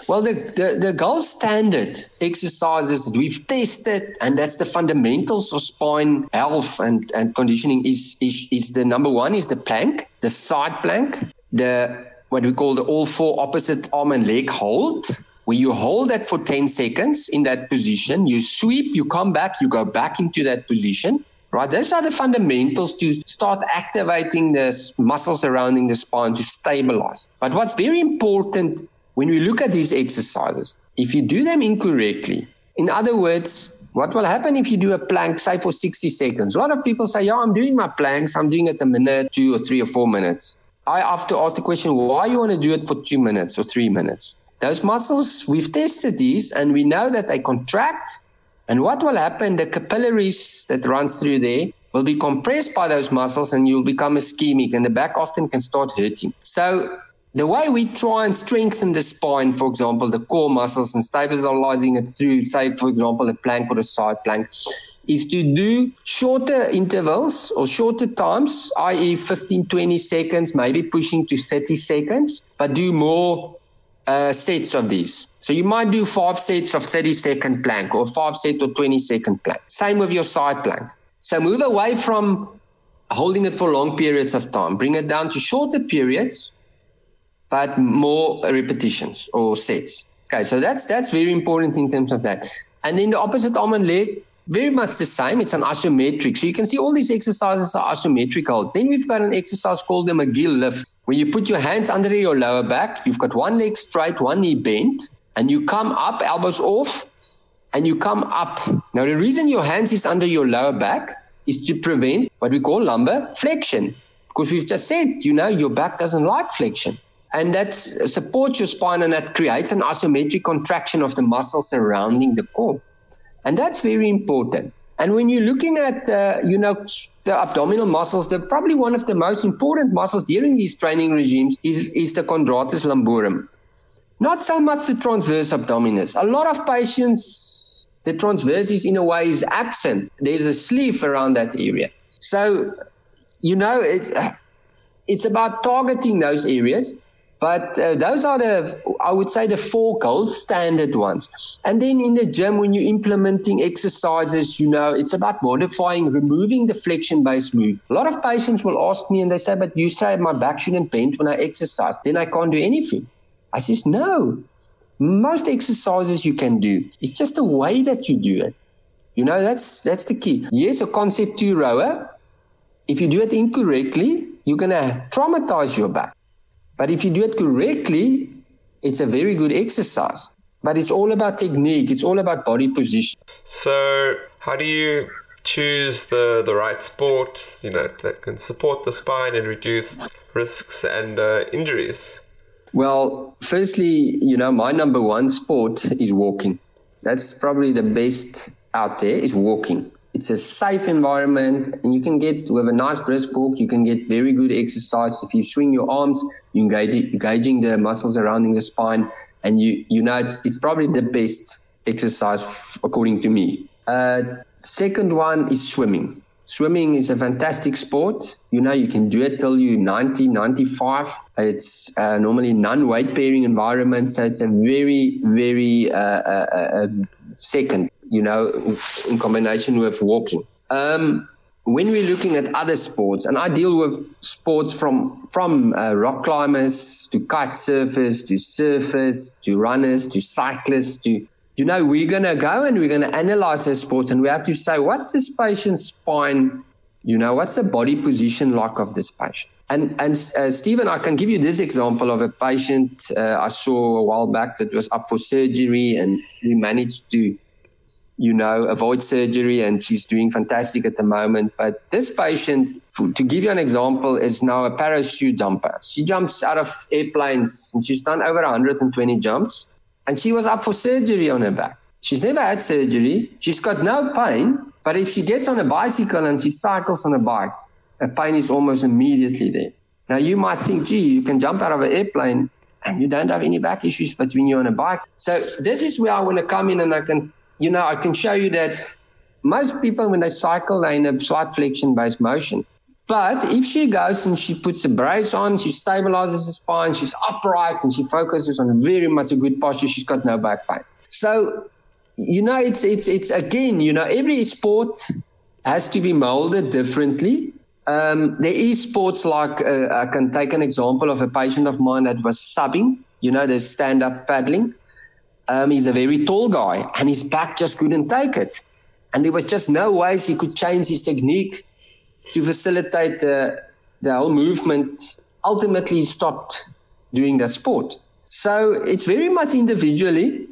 Well, the, the, the gold standard exercises that we've tested, and that's the fundamentals of spine health and, and conditioning, is, is, is the number one is the plank, the side plank, the what we call the all four opposite arm and leg hold, where you hold that for 10 seconds in that position, you sweep, you come back, you go back into that position. Right, those are the fundamentals to start activating the muscles surrounding the spine to stabilize. But what's very important when we look at these exercises, if you do them incorrectly, in other words, what will happen if you do a plank, say for 60 seconds? A lot of people say, Yeah, I'm doing my planks, I'm doing it a minute, two or three or four minutes. I have to ask the question, why you want to do it for two minutes or three minutes? Those muscles, we've tested these and we know that they contract. And what will happen? The capillaries that runs through there will be compressed by those muscles and you'll become ischemic and the back often can start hurting. So the way we try and strengthen the spine, for example, the core muscles and stabilizing it through, say, for example, a plank or a side plank, is to do shorter intervals or shorter times, i.e., 15, 20 seconds, maybe pushing to 30 seconds, but do more uh, sets of these. So you might do five sets of 30 second plank or five set or 20 second plank. Same with your side plank. So move away from holding it for long periods of time. Bring it down to shorter periods but more repetitions or sets. Okay, so that's that's very important in terms of that. And then the opposite arm and leg, very much the same. It's an isometric. So you can see all these exercises are isometric holds. Then we've got an exercise called the McGill lift, where you put your hands under your lower back. You've got one leg straight, one knee bent, and you come up, elbows off, and you come up. Now the reason your hands is under your lower back is to prevent what we call lumbar flexion. Because we've just said, you know, your back doesn't like flexion and that supports your spine and that creates an isometric contraction of the muscles surrounding the core. And that's very important. And when you're looking at, uh, you know, the abdominal muscles, they're probably one of the most important muscles during these training regimes is, is the quadratus lumborum. Not so much the transverse abdominis. A lot of patients, the transverse is in a way is absent. There's a sleeve around that area. So, you know, it's, it's about targeting those areas but uh, those are the, I would say, the four gold standard ones. And then in the gym, when you're implementing exercises, you know, it's about modifying, removing the flexion based move. A lot of patients will ask me and they say, but you say my back shouldn't bend when I exercise. Then I can't do anything. I says, no. Most exercises you can do. It's just the way that you do it. You know, that's that's the key. Yes, a Concept2 rower. If you do it incorrectly, you're to traumatize your back. But if you do it correctly, it's a very good exercise. But it's all about technique, it's all about body position. So, how do you choose the, the right sport, you know, that can support the spine and reduce risks and uh, injuries? Well, firstly, you know, my number one sport is walking. That's probably the best out there is walking. It's a safe environment and you can get with a nice brisk walk, you can get very good exercise. If you swing your arms, you're engaging, the muscles surrounding the spine and you, you know, it's, it's probably the best exercise according to me. Uh, second one is swimming. Swimming is a fantastic sport. You know, you can do it till you 90, 95. It's uh, normally non-weight bearing environment, so it's a very, very uh, uh, uh, second. You know, in combination with walking. Um, when we're looking at other sports, and I deal with sports from from uh, rock climbers to kite surfers to surfers to runners to cyclists to you know, we're going to go and we're going to analyze their sports and we have to say, what's this patient's spine? You know, what's the body position like of this patient? And, and uh, Stephen, I can give you this example of a patient uh, I saw a while back that was up for surgery and we managed to, you know, avoid surgery and she's doing fantastic at the moment. But this patient, to give you an example, is now a parachute jumper. She jumps out of airplanes and she's done over 120 jumps and she was up for surgery on her back. She's never had surgery. She's got no pain, but if she gets on a bicycle and she cycles on a bike, the pain is almost immediately there. Now you might think, gee, you can jump out of an airplane and you don't have any back issues between you're on a bike. So this is where I want to come in and I can, you know, I can show you that most people when they cycle, they're in a slight flexion based motion. But if she goes and she puts a brace on, she stabilizes the spine, she's upright, and she focuses on very much a good posture, she's got no back pain. So, you know, it's it's it's again, you know, every sport has to be molded differently. Um, there is sports like uh, I can take an example of a patient of mine that was subbing. You know, the stand-up paddling. Um, he's a very tall guy, and his back just couldn't take it, and there was just no ways he could change his technique to facilitate the, the whole movement, ultimately stopped doing that sport. So it's very much individually.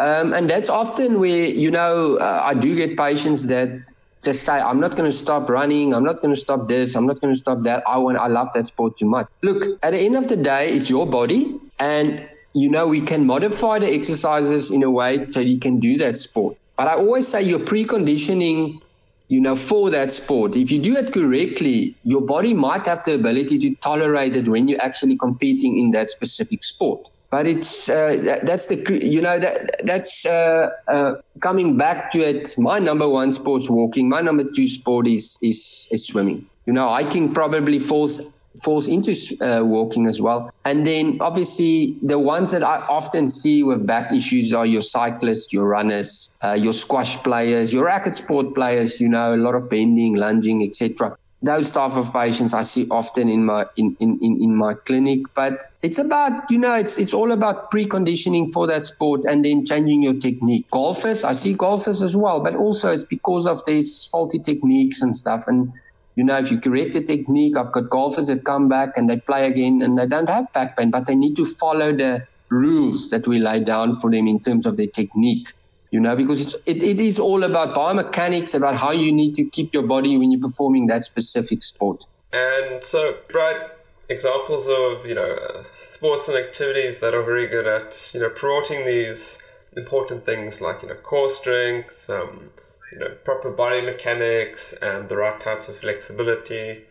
Um, and that's often where, you know, uh, I do get patients that just say, I'm not going to stop running. I'm not going to stop this. I'm not going to stop that. I want, I love that sport too much. Look, at the end of the day, it's your body. And, you know, we can modify the exercises in a way so you can do that sport. But I always say your preconditioning you know, for that sport. If you do it correctly, your body might have the ability to tolerate it when you're actually competing in that specific sport. But it's uh, that, that's the you know that that's uh, uh, coming back to it. My number one sport's walking. My number two sport is is is swimming. You know, hiking probably falls falls into uh, walking as well. And then obviously the ones that I often see with back issues are your cyclists, your runners, uh, your squash players, your racket sport players. You know, a lot of bending, lunging, etc. Those type of patients I see often in my in, in, in, in my clinic. But it's about you know it's it's all about preconditioning for that sport and then changing your technique. Golfers, I see golfers as well, but also it's because of these faulty techniques and stuff and you know, if you correct the technique, I've got golfers that come back and they play again and they don't have back pain, but they need to follow the rules that we lay down for them in terms of their technique. You know, because it, it is all about biomechanics, about how you need to keep your body when you're performing that specific sport. And so, Brad, examples of you know sports and activities that are very good at you know promoting these important things like you know core strength, um, you know proper body mechanics and the right types of flexibility.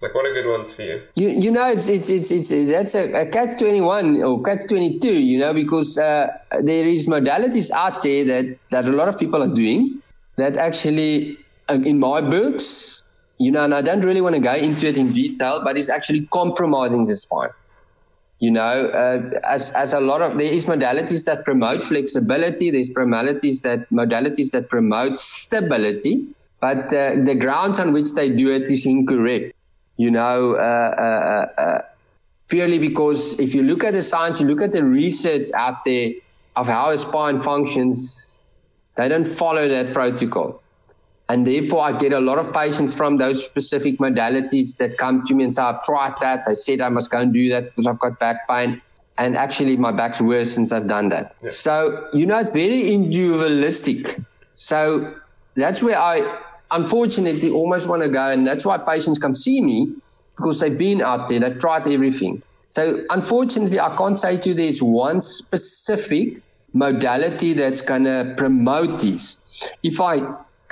Like what are good ones for you? You you know it's it's it's, it's that's a, a catch 21 or catch 22 you know because uh, there is modalities out there that that a lot of people are doing that actually uh, in my books you know and i don't really want to go into it in detail but it's actually compromising the spine you know, uh, as as a lot of there is modalities that promote flexibility. There's modalities that modalities that promote stability, but uh, the grounds on which they do it is incorrect. You know, uh, uh, uh, purely because if you look at the science, you look at the research out there of how a spine functions, they don't follow that protocol. And therefore, I get a lot of patients from those specific modalities that come to me and say, I've tried that. They said I must go and do that because I've got back pain. And actually, my back's worse since I've done that. Yeah. So, you know, it's very individualistic. So that's where I, unfortunately, almost want to go. And that's why patients come see me because they've been out there, they've tried everything. So, unfortunately, I can't say to you there's one specific modality that's going to promote this. If I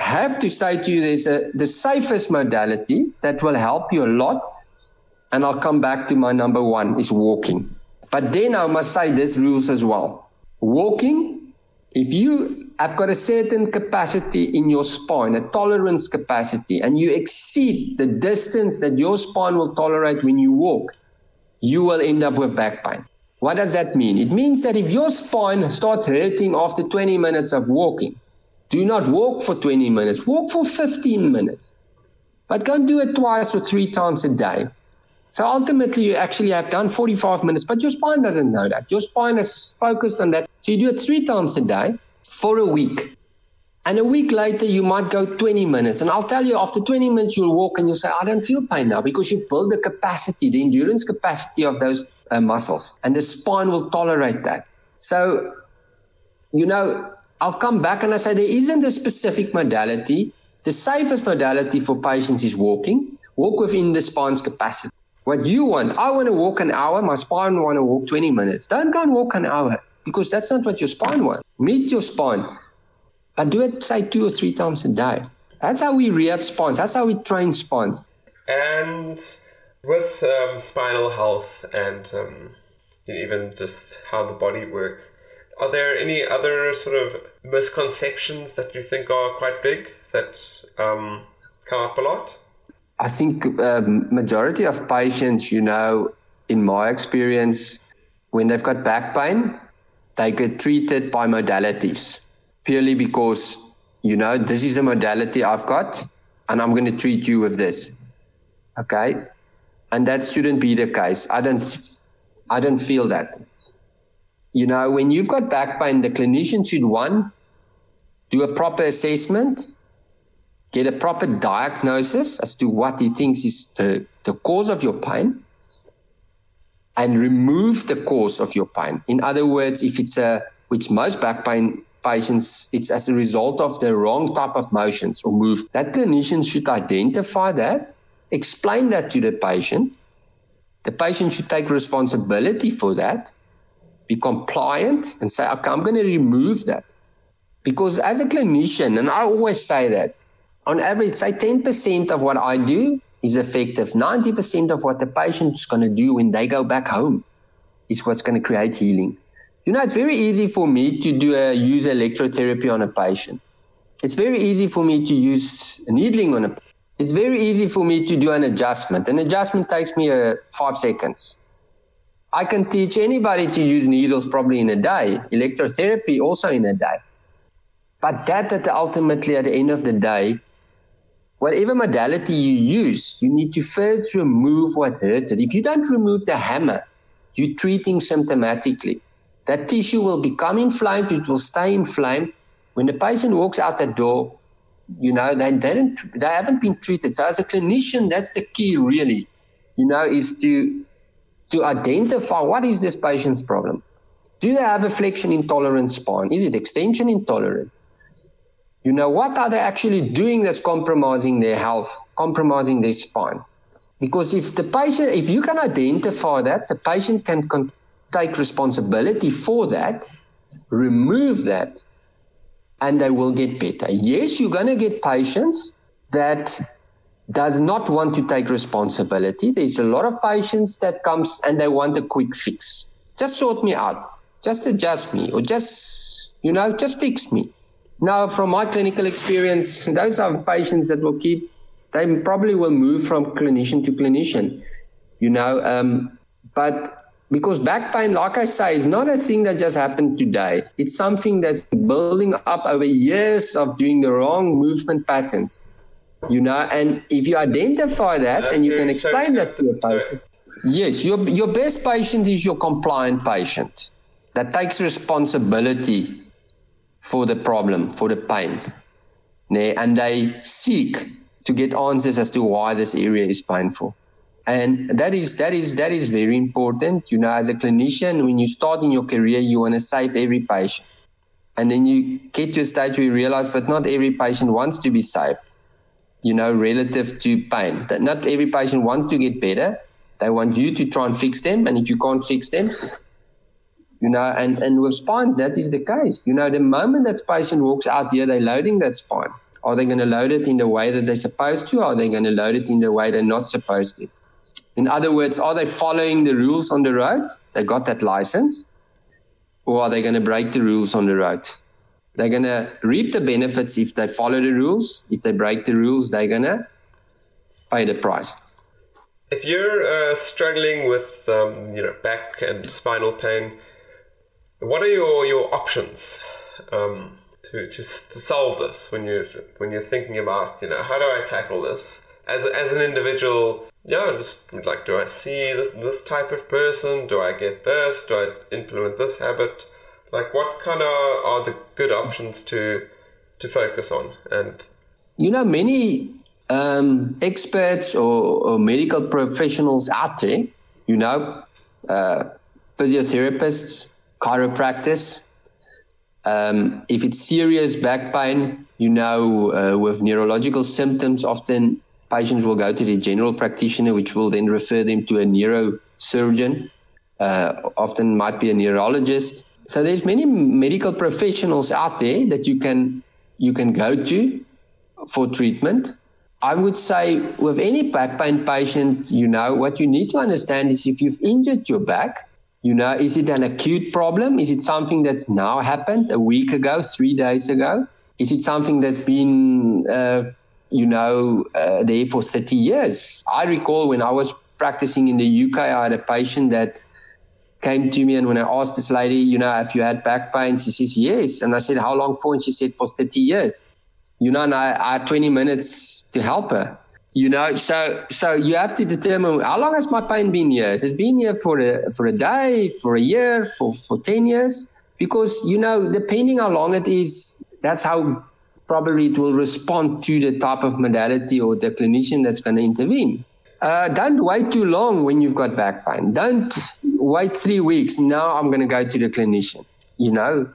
have to say to you, there's a, the safest modality that will help you a lot, and I'll come back to my number one is walking. But then I must say this rules as well. Walking, if you have got a certain capacity in your spine, a tolerance capacity, and you exceed the distance that your spine will tolerate when you walk, you will end up with back pain. What does that mean? It means that if your spine starts hurting after 20 minutes of walking, do not walk for 20 minutes, walk for 15 minutes. But and do it twice or three times a day. So ultimately, you actually have done 45 minutes, but your spine doesn't know that. Your spine is focused on that. So you do it three times a day for a week. And a week later, you might go 20 minutes. And I'll tell you, after 20 minutes, you'll walk and you'll say, I don't feel pain now because you build the capacity, the endurance capacity of those uh, muscles. And the spine will tolerate that. So, you know, I'll come back and I say there isn't a specific modality. The safest modality for patients is walking. Walk within the spine's capacity. What you want, I want to walk an hour, my spine want to walk 20 minutes. Don't go and walk an hour because that's not what your spine wants. Meet your spine. But do it, say, two or three times a day. That's how we rehab spines. That's how we train spines. And with um, spinal health and um, even just how the body works, are there any other sort of misconceptions that you think are quite big that um, come up a lot? I think um, majority of patients, you know, in my experience, when they've got back pain, they get treated by modalities purely because, you know, this is a modality I've got and I'm going to treat you with this. Okay. And that shouldn't be the case. I don't, I don't feel that. You know, when you've got back pain, the clinician should one, do a proper assessment, get a proper diagnosis as to what he thinks is the, the cause of your pain and remove the cause of your pain. In other words, if it's a, which most back pain patients, it's as a result of the wrong type of motions or move. That clinician should identify that, explain that to the patient. The patient should take responsibility for that, be compliant, and say, okay, I'm going to remove that. Because as a clinician, and I always say that, on average, say 10% of what I do is effective. 90% of what the patient's going to do when they go back home is what's going to create healing. You know, it's very easy for me to do a use electrotherapy on a patient. It's very easy for me to use needling on a it's very easy for me to do an adjustment. An adjustment takes me uh, five seconds. I can teach anybody to use needles probably in a day, electrotherapy also in a day. But that at ultimately at the end of the day, whatever modality you use, you need to first remove what hurts it. If you don't remove the hammer, you're treating symptomatically that tissue will become inflamed, it will stay inflamed. When the patient walks out the door, you know, they, they, don't, they haven't been treated. So as a clinician, that's the key really, you know, is to, to identify what is this patient's problem. Do they have a flexion intolerant spine? Is it extension intolerant? You know, what are they actually doing that's compromising their health, compromising their spine? Because if the patient, if you can identify that, the patient can con- take responsibility for that, remove that, and they will get better. Yes, you're going to get patients that does not want to take responsibility. There's a lot of patients that comes and they want a quick fix. Just sort me out. Just adjust me or just, you know, just fix me. Now, from my clinical experience, those are patients that will keep, they probably will move from clinician to clinician, you know, um, but because back pain, like I say, is not a thing that just happened today. It's something that's building up over years of doing the wrong movement patterns. You know, and if you identify that that's and you can explain that to a patient. Yes, your your best patient is your compliant patient that takes responsibility for the problem, for the pain. and they seek to get answers as to why this area is painful. And that is that is that is very important. You know, as a clinician, when you start in your career, you want to save every patient. And then you get to a stage where you realize, but not every patient wants to be saved, you know, relative to pain. That not every patient wants to get better. They want you to try and fix them. And if you can't fix them, you know, and, and with spines, that is the case. You know, the moment that patient walks out here, they're loading that spine. Are they going to load it in the way that they're supposed to? Are they going to load it in the way they're not supposed to? In other words, are they following the rules on the road? They got that license. Or are they going to break the rules on the road? They're going to reap the benefits if they follow the rules. If they break the rules, they're going to pay the price. If you're uh, struggling with um, you know back and spinal pain, what are your, your options um, to, to, to solve this when you're when you're thinking about you know how do I tackle this as as an individual? Yeah, just like do I see this this type of person? Do I get this? Do I implement this habit? Like what kind of are the good options to to focus on? And you know many um, experts or, or, medical professionals out there, you know, uh, physiotherapists, chiropractors. Um, if it's serious back pain, you know, uh, with neurological symptoms, often patients will go to the general practitioner, which will then refer them to a neurosurgeon. Uh, often might be a neurologist. So there's many medical professionals out there that you can you can go to for treatment. I would say with any back pain patient, you know, what you need to understand is if you've injured your back, you know, is it an acute problem? Is it something that's now happened a week ago, three days ago? Is it something that's been, uh, you know, uh, there for 30 years? I recall when I was practicing in the UK, I had a patient that came to me and when I asked this lady, you know, if you had back pain, she says, yes. And I said, how long for? And she said, for 30 years. You know, and I, I had 20 minutes to help her you know so so you have to determine how long has my pain been here has it been here for a for a day for a year for for 10 years because you know depending how long it is that's how probably it will respond to the type of modality or the clinician that's going to intervene uh, don't wait too long when you've got back pain don't wait three weeks now i'm going to go to the clinician you know?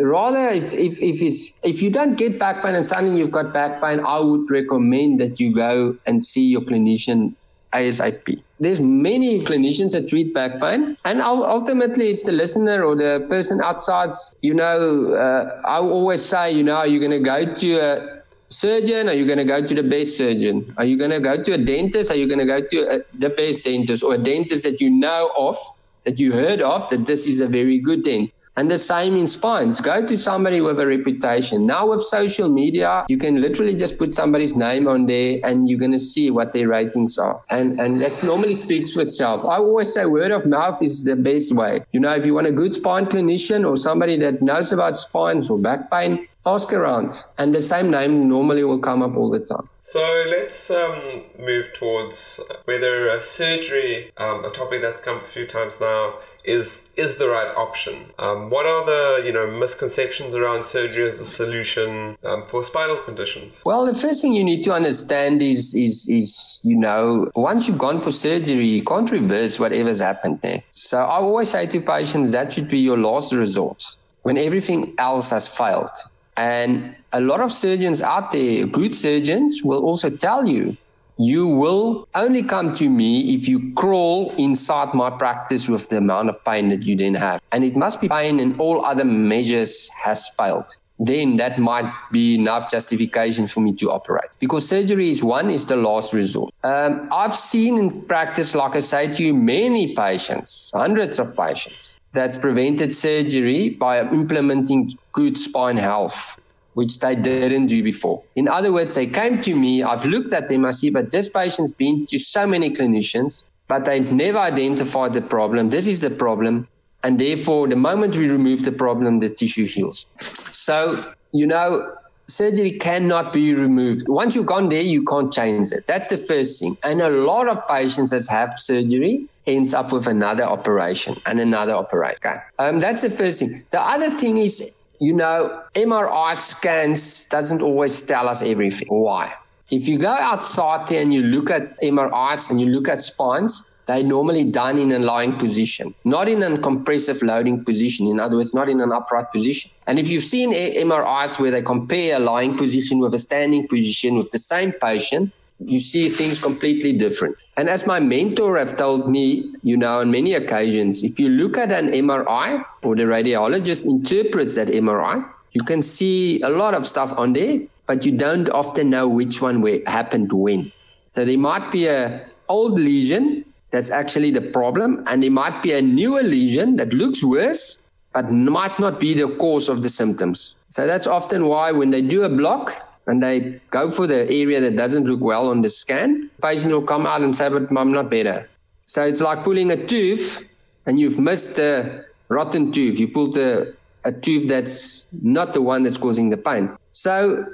Rather if, if, if it's if you don't get back pain and suddenly you've got back pain i would recommend that you go and see your clinician asap there's many clinicians that treat back pain and ultimately it's the listener or the person outside you know uh, i always say you know you're going to go to a surgeon are you going to go to the best surgeon are you going to go to a dentist are you going to go to a, the best dentist or a dentist that you know of that you heard of that this is a very good dentist and the same in spines. Go to somebody with a reputation. Now with social media, you can literally just put somebody's name on there and you're going to see what their ratings are. And, and that normally speaks for itself. I always say word of mouth is the best way. You know, if you want a good spine clinician or somebody that knows about spines or back pain, ask around. And the same name normally will come up all the time. So let's um, move towards whether uh, surgery, um, a topic that's come a few times now, is is the right option. Um, what are the you know misconceptions around surgery as a solution um, for spinal conditions? Well, the first thing you need to understand is is is you know once you've gone for surgery, you can't reverse whatever's happened there. So I always say to patients that should be your last resort when everything else has failed. And a lot of surgeons out there, good surgeons, will also tell you you will only come to me if you crawl inside my practice with the amount of pain that you then have. And it must be pain and all other measures has failed. Then that might be enough justification for me to operate. Because surgery is one, is the last resort. Um, I've seen in practice, like I say to you, many patients, hundreds of patients, that's prevented surgery by implementing good spine health which they didn't do before. In other words, they came to me, I've looked at them, I see, but this patient's been to so many clinicians, but they've never identified the problem. This is the problem. And therefore, the moment we remove the problem, the tissue heals. So, you know, surgery cannot be removed. Once you've gone there, you can't change it. That's the first thing. And a lot of patients that have surgery ends up with another operation and another operation. Um, that's the first thing. The other thing is you know, MRI scans doesn't always tell us everything. Why? If you go outside there and you look at MRIs and you look at spines, they're normally done in a lying position, not in a compressive loading position. In other words, not in an upright position. And if you've seen MRIs where they compare a lying position with a standing position with the same patient, you see things completely different. And as my mentor have told me, you know, on many occasions, if you look at an MRI or the radiologist interprets that MRI, you can see a lot of stuff on there, but you don't often know which one happened when. So there might be a old lesion that's actually the problem, and it might be a newer lesion that looks worse, but might not be the cause of the symptoms. So that's often why when they do a block, and they go for the area that doesn't look well on the scan, patient will come out and say, but I'm not better. So it's like pulling a tooth and you've missed the rotten tooth. You pulled a, a tooth that's not the one that's causing the pain. So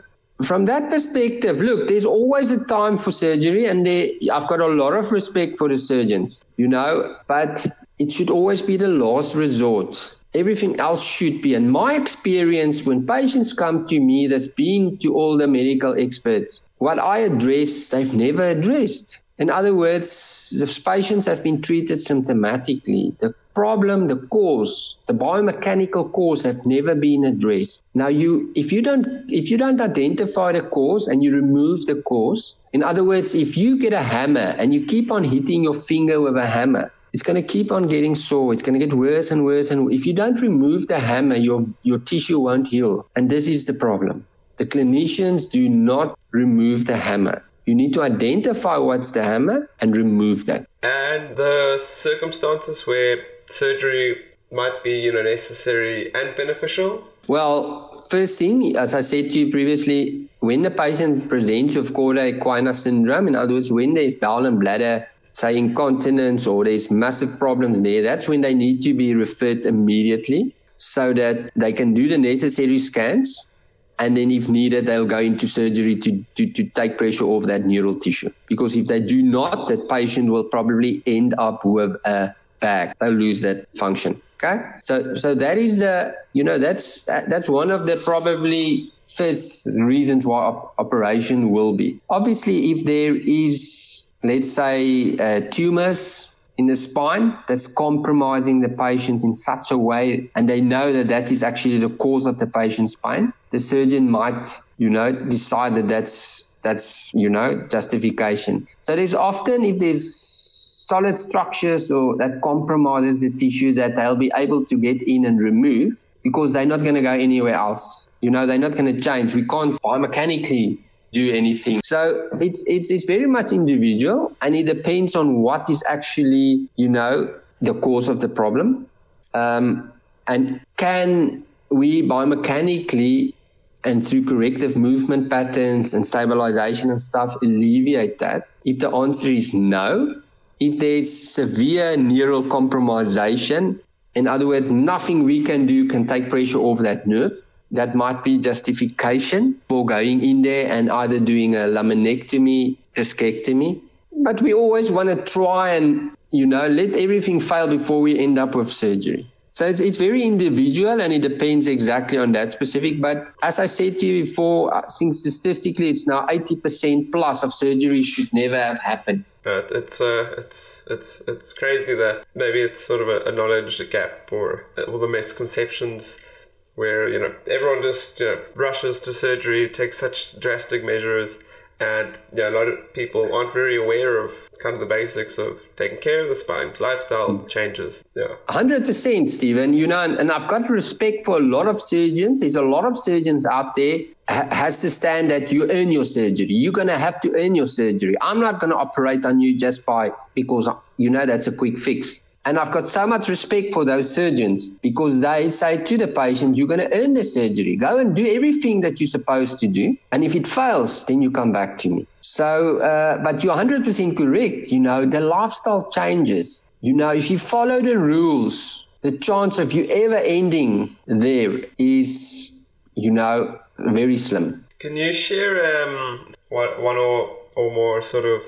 from that perspective, look, there's always a time for surgery, and I've got a lot of respect for the surgeons, you know, but it should always be the last resort. Everything else should be. And my experience when patients come to me that's been to all the medical experts, what I address, they've never addressed. In other words, the patients have been treated symptomatically. The problem, the cause, the biomechanical cause have never been addressed. Now you if you don't if you don't identify the cause and you remove the cause, in other words, if you get a hammer and you keep on hitting your finger with a hammer, it's going to keep on getting sore. It's going to get worse and worse. And if you don't remove the hammer, your, your tissue won't heal. And this is the problem. The clinicians do not remove the hammer. You need to identify what's the hammer and remove that. And the circumstances where surgery might be, you know, necessary and beneficial? Well, first thing, as I said to you previously, when the patient presents with Cauda syndrome, in other words, when there's bowel and bladder say incontinence or there's massive problems there, that's when they need to be referred immediately so that they can do the necessary scans. And then, if needed, they'll go into surgery to, to, to take pressure off that neural tissue. Because if they do not, that patient will probably end up with a bag. They'll lose that function. Okay, so so that is uh, you know that's that's one of the probably first reasons why op- operation will be. Obviously, if there is let's say, uh, tumors in the spine that's compromising the patient in such a way, and they know that that is actually the cause of the patient's pain, the surgeon might, you know, decide that that's that's you know justification. So there's often if there's solid structures or that compromises the tissue that they'll be able to get in and remove because they're not going to go anywhere else. You know, they're not going to change. We can't biomechanically do anything. So it's it's it's very much individual, and it depends on what is actually you know the cause of the problem, um, and can we biomechanically and through corrective movement patterns and stabilization and stuff alleviate that? If the answer is no, if there's severe neural compromisation, in other words, nothing we can do can take pressure off that nerve, that might be justification for going in there and either doing a laminectomy, discectomy. But we always want to try and, you know, let everything fail before we end up with surgery. So it's, it's very individual and it depends exactly on that specific. But as I said to you before, I think statistically it's now 80% plus of surgery should never have happened. But it's, uh, it's, it's, it's crazy that maybe it's sort of a, a knowledge gap or all the misconceptions where you know everyone just you know, rushes to surgery, takes such drastic measures, and yeah, a lot of people aren't very aware of kind of the basics of taking care of the spine, lifestyle mm. changes. Yeah, hundred percent, Stephen. You know, and, and, I've got respect for a lot of surgeons. There's a lot of surgeons out there ha- has to stand that you earn your surgery. You're gonna have to earn your surgery. I'm not gonna operate on you just by because you know that's a quick fix. And I've got so much respect for those surgeons because they say to the patient, you're going to earn the surgery. Go and do everything that you're supposed to do. And if it fails, then you come back to me. So, uh, but you're 100% correct. You know, the lifestyle changes. You know, if you follow the rules, the chance of you ever ending there is, you know, very slim. Can you share um, one, one or, or more sort of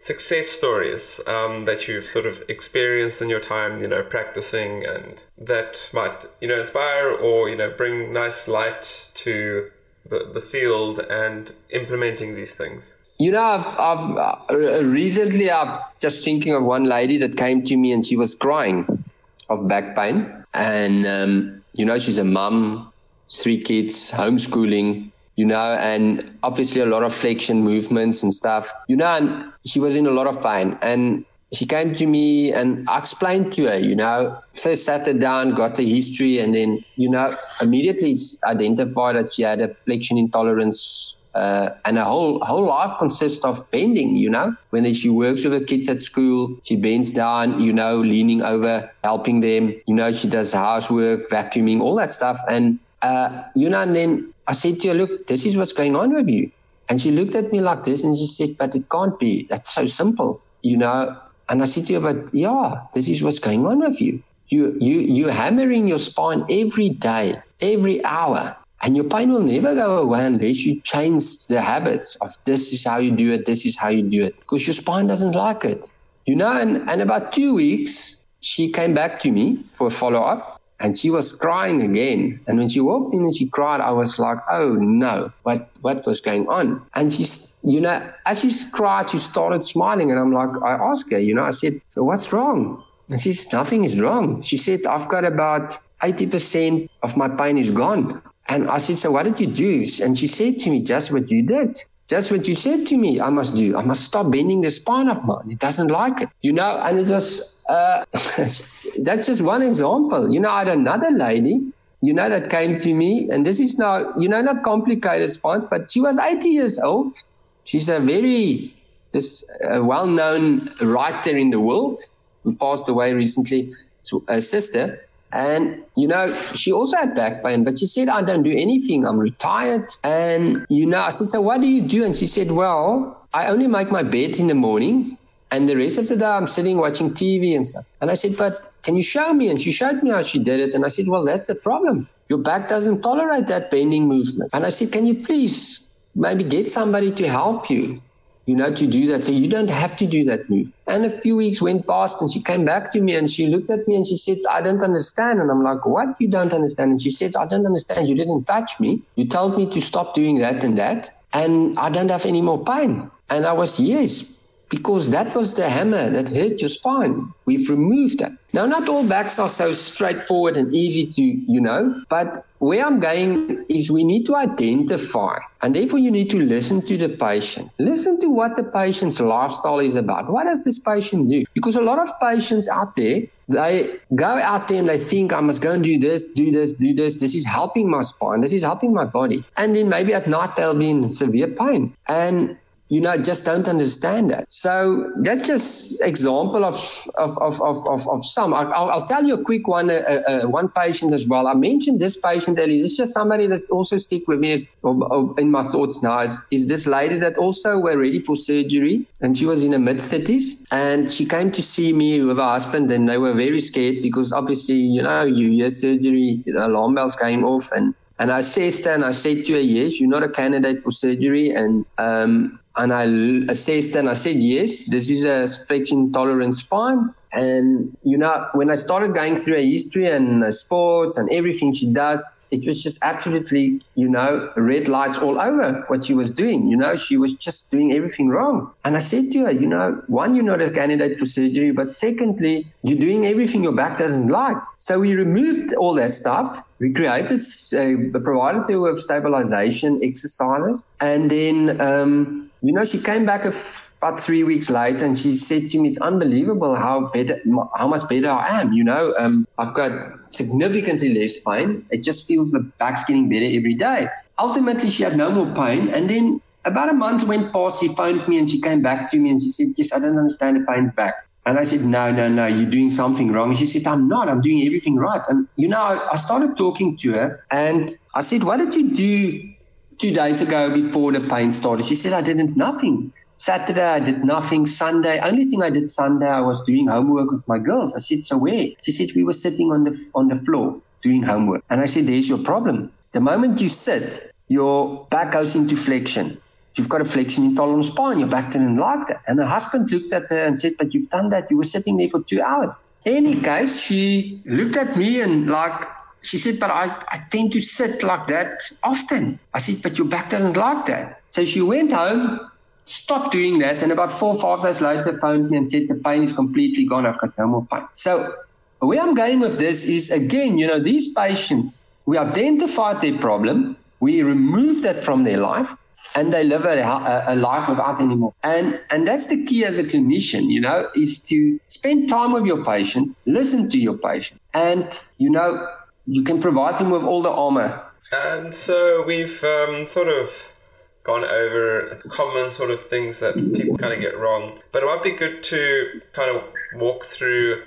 success stories um, that you've sort of experienced in your time, you know, practicing and that might, you know, inspire or, you know, bring nice light to the, the field and implementing these things? You know, I've, I've uh, recently I'm just thinking of one lady that came to me and she was crying of back pain. And, um, you know, she's a mum, three kids, homeschooling you know, and obviously a lot of flexion movements and stuff, you know, and she was in a lot of pain. And she came to me and I explained to her, you know, first sat her down, got the history, and then, you know, immediately identified that she had a flexion intolerance. Uh, and her whole whole life consists of bending, you know. When she works with the kids at school, she bends down, you know, leaning over, helping them. You know, she does housework, vacuuming, all that stuff. And uh, you know, and then I said to her, look, this is what's going on with you. And she looked at me like this and she said, but it can't be. That's so simple, you know. And I said to her, but yeah, this is what's going on with you. You, you, you're hammering your spine every day, every hour. And your pain will never go away unless you change the habits of this is how you do it, this is how you do it. Because your spine doesn't like it. You know, and, and about two weeks, she came back to me for a follow up and she was crying again. And when she walked in and she cried, I was like, oh no, what, what was going on? And she's, you know, as she cried, she started smiling. And I'm like, I asked her, you know, I said, so what's wrong? And she said, nothing is wrong. She said, I've got about 80% of my pain is gone. And I said, so what did you do? And she said to me, just what you did. Just what you said to me, I must do. I must stop bending the spine of mine. It doesn't like it, you know. And it was uh, that's just one example. You know, I had another lady, you know, that came to me, and this is now, you know, not complicated spine, but she was 80 years old. She's a very this uh, well-known writer in the world who passed away recently. A sister, and, you know, she also had back pain, but she said, I don't do anything. I'm retired. And, you know, I said, So what do you do? And she said, Well, I only make my bed in the morning. And the rest of the day, I'm sitting watching TV and stuff. And I said, But can you show me? And she showed me how she did it. And I said, Well, that's the problem. Your back doesn't tolerate that bending movement. And I said, Can you please maybe get somebody to help you? you know, to do that. So you don't have to do that move. And a few weeks went past and she came back to me and she looked at me and she said, I don't understand. And I'm like, what? You don't understand? And she said, I don't understand. You didn't touch me. You told me to stop doing that and that. And I don't have any more pain. And I was, yes, because that was the hammer that hurt your spine. We've removed that. Now, not all backs are so straightforward and easy to, you know, but where I'm going is we need to identify and therefore you need to listen to the patient. Listen to what the patient's lifestyle is about. What does this patient do? Because a lot of patients out there, they go out there and they think I must go and do this, do this, do this. This is helping my spine. This is helping my body. And then maybe at night they'll be in severe pain. And you know, just don't understand that. So that's just example of of of of of, of some. I'll, I'll tell you a quick one. Uh, uh, one patient as well. I mentioned this patient earlier. This is just somebody that also stick with me or, or in my thoughts now. Is, is this lady that also were ready for surgery, and she was in her mid thirties, and she came to see me with her husband, and they were very scared because obviously, you know, you hear surgery, you know, alarm bells came off, and and I said, and I said to her, yes, you're not a candidate for surgery. And um, and I assessed and I said, yes, this is a flexion tolerant spine. And, you know, when I started going through her history and sports and everything she does, it was just absolutely, you know, red lights all over what she was doing. You know, she was just doing everything wrong. And I said to her, you know, one, you're not a candidate for surgery, but secondly, you're doing everything your back doesn't like. So we removed all that stuff. We created, uh, provided her with stabilization exercises. And then, um, you know, she came back about three weeks later and she said to me, it's unbelievable how better, how much better I am. You know, um, I've got significantly less pain. It just feels the back's getting better every day. Ultimately, she had no more pain. And then about a month went past. She phoned me and she came back to me and she said, Yes, I don't understand. The pain's back. And I said, No, no, no, you're doing something wrong. And she said, I'm not. I'm doing everything right. And, you know, I started talking to her and I said, What did you do two days ago before the pain started? She said, I didn't nothing. Saturday, I did nothing. Sunday, only thing I did Sunday, I was doing homework with my girls. I said, so where? She said, we were sitting on the, on the floor doing homework. And I said, there's your problem. The moment you sit, your back goes into flexion. you've got a flexion intolerant spine. Your back didn't like that. And her husband looked at her and said, but you've done that. You were sitting there for two hours. Any case, she looked at me and like, she said, but I, I tend to sit like that often. I said, but your back doesn't like that. So she went home, stopped doing that, and about four or five days later phoned me and said, the pain is completely gone. I've got no more pain. So where I'm going with this is, again, you know, these patients, we identified their problem, we remove that from their life, and they live a, a, life without any more. And and that's the key as a clinician, you know, is to spend time with your patient, listen to your patient, and you know, you can provide them with all the armor. And so we've um, sort of gone over common sort of things that people kind of get wrong, but it might be good to kind of walk through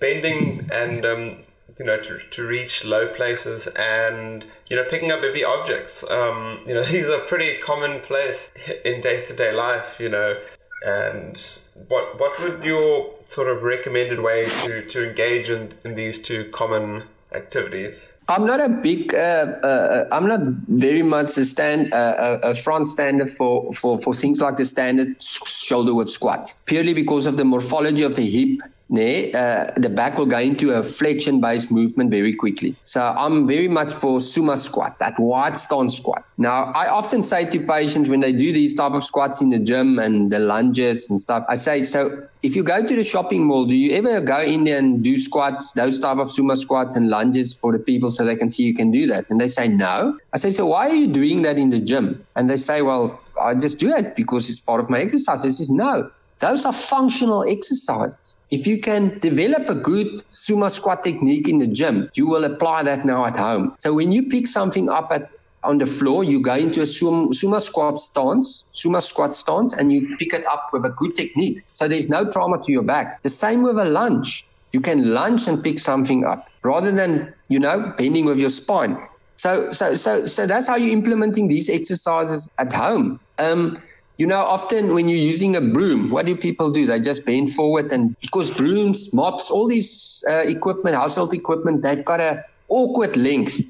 bending and um, you know to, to reach low places and you know picking up heavy objects um, you know these are pretty commonplace in day-to-day life you know and what what would your sort of recommended way to, to engage in, in these two common activities I'm not a big. Uh, uh, I'm not very much a stand uh, a front stander for, for for things like the standard shoulder width squat, purely because of the morphology of the hip uh, the back will go into a flexion based movement very quickly. So I'm very much for sumo squat, that wide stance squat. Now, I often say to patients when they do these type of squats in the gym and the lunges and stuff, I say, so if you go to the shopping mall, do you ever go in there and do squats, those type of sumo squats and lunges for the people so they can see you can do that? And they say, no. I say, so why are you doing that in the gym? And they say, well, I just do it because it's part of my exercise. I says, no. Those are functional exercises. If you can develop a good sumo squat technique in the gym, you will apply that now at home. So when you pick something up at on the floor, you go into a sumo, sumo squat stance, sumo squat stance, and you pick it up with a good technique. So there's no trauma to your back. The same with a lunge. You can lunge and pick something up rather than, you know, bending with your spine. So, so, so, so that's how you're implementing these exercises at home. Um, you know, often when you're using a broom, what do people do? They just bend forward, and because brooms, mops, all these uh, equipment, household equipment, they've got a awkward length.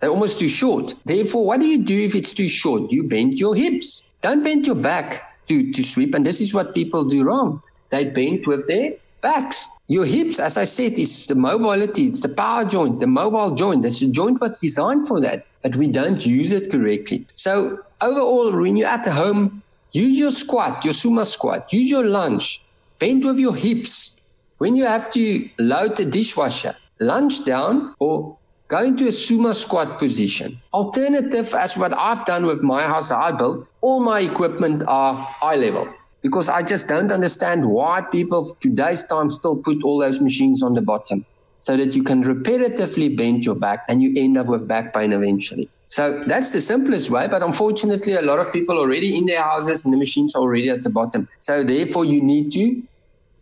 They're almost too short. Therefore, what do you do if it's too short? You bend your hips. Don't bend your back to, to sweep. And this is what people do wrong. They bend with their backs. Your hips, as I said, is the mobility, it's the power joint, the mobile joint. That's This joint was designed for that, but we don't use it correctly. So overall, when you're at home, Use your squat, your sumo squat. Use your lunge. Bend with your hips. When you have to load the dishwasher, lunge down or go into a sumo squat position. Alternative, as what I've done with my house I built, all my equipment are eye level because I just don't understand why people today's time still put all those machines on the bottom so that you can repetitively bend your back and you end up with back pain eventually. So that's the simplest way. But unfortunately, a lot of people already in their houses and the machines are already at the bottom. So therefore, you need to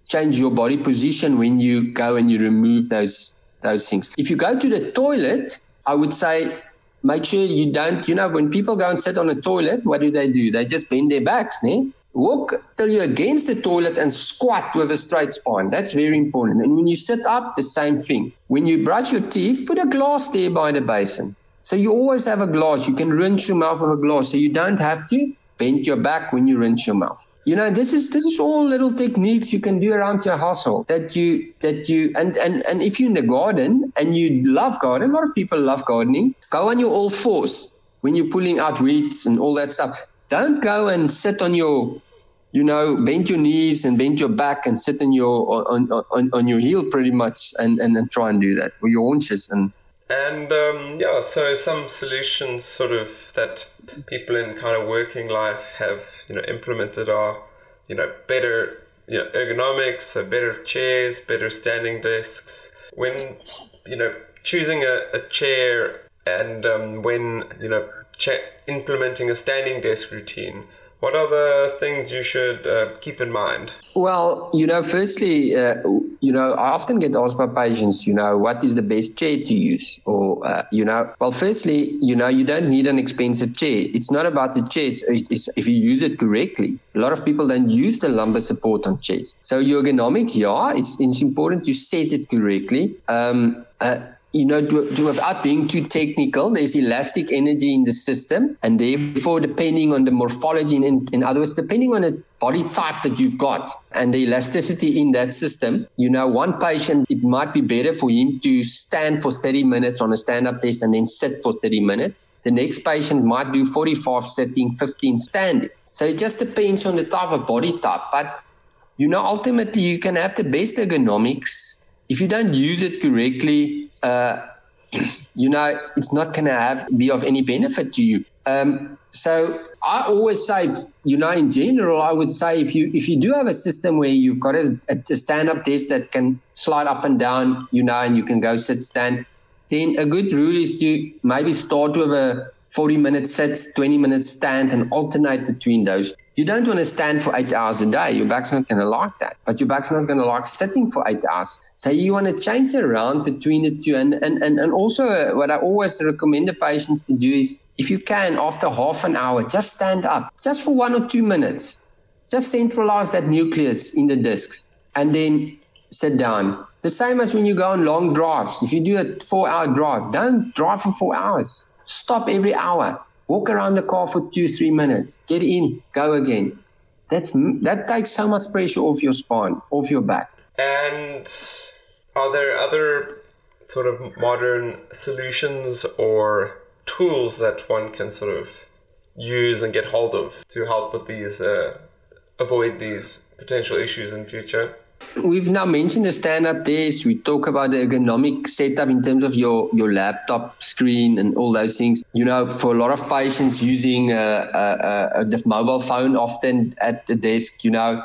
change your body position when you go and you remove those those things. If you go to the toilet, I would say make sure you don't. You know, when people go and sit on the toilet, what do they do? They just bend their backs, ne? Walk till you're against the toilet and squat with a straight spine. That's very important. And when you sit up, the same thing. When you brush your teeth, put a glass there by the basin. So you always have a glass. You can rinse your mouth with a glass. So you don't have to bend your back when you rinse your mouth. You know, this is this is all little techniques you can do around your household that you that you and and and if you're in the garden and you love garden, a lot of people love gardening. Go on your all fours when you're pulling out weeds and all that stuff. Don't go and sit on your you know, bend your knees and bend your back and sit on your on on, on your heel pretty much and, and, and try and do that with your haunches and and um, yeah, so some solutions sort of that people in kind of working life have you know implemented are you know better you know ergonomics, so better chairs, better standing desks. When you know choosing a, a chair and um, when you know cha- implementing a standing desk routine what are the things you should uh, keep in mind? Well, you know, firstly, uh, you know, I often get asked by patients, you know, what is the best chair to use? Or, uh, you know, well, firstly, you know, you don't need an expensive chair. It's not about the chair, it's, it's, if you use it correctly. A lot of people don't use the lumbar support on chairs. So, ergonomics, yeah, it's, it's important to set it correctly. Um, uh, you know, without being too technical, there's elastic energy in the system, and therefore, depending on the morphology, in, in other words, depending on the body type that you've got and the elasticity in that system, you know, one patient, it might be better for him to stand for 30 minutes on a stand up desk and then sit for 30 minutes. The next patient might do 45 sitting, 15 standing. So it just depends on the type of body type. But, you know, ultimately, you can have the best ergonomics. If you don't use it correctly, uh, you know, it's not going to have be of any benefit to you. Um, so I always say, you know, in general, I would say if you if you do have a system where you've got a, a stand up desk that can slide up and down, you know, and you can go sit stand, then a good rule is to maybe start with a 40 minute sits, 20 minutes stand, and alternate between those. You don't want to stand for eight hours a day. Your back's not going to like that. But your back's not going to like sitting for eight hours. So you want to change it around between the two. And, and, and, and also, uh, what I always recommend the patients to do is if you can, after half an hour, just stand up, just for one or two minutes. Just centralize that nucleus in the discs and then sit down. The same as when you go on long drives. If you do a four hour drive, don't drive for four hours Stop every hour. Walk around the car for two, three minutes. Get in, go again. That's that takes so much pressure off your spine, off your back. And are there other sort of modern solutions or tools that one can sort of use and get hold of to help with these, uh, avoid these potential issues in future? We've now mentioned the stand-up desk. We talk about the ergonomic setup in terms of your, your laptop screen and all those things. You know, for a lot of patients using a, a, a, a mobile phone often at the desk, you know,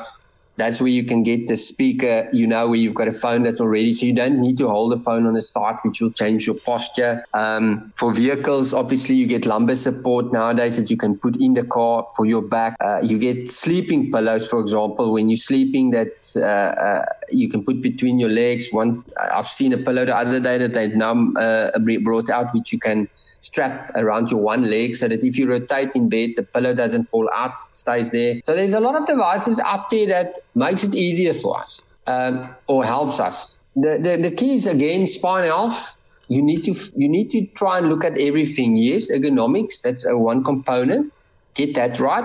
that's where you can get the speaker, you know, where you've got a phone that's already, so you don't need to hold the phone on the side, which will change your posture. Um, for vehicles, obviously, you get lumbar support nowadays that you can put in the car for your back. Uh, you get sleeping pillows, for example, when you're sleeping that uh, uh, you can put between your legs. One, I've seen a pillow the other day that they've now uh, brought out, which you can strap around your one leg so that if you rotate in bed, the pillow doesn't fall out, stays there. So there's a lot of devices out there that makes it easier for us um, or helps us. The, the, the key is again spine health. You need to you need to try and look at everything. Yes, ergonomics that's a one component. Get that right.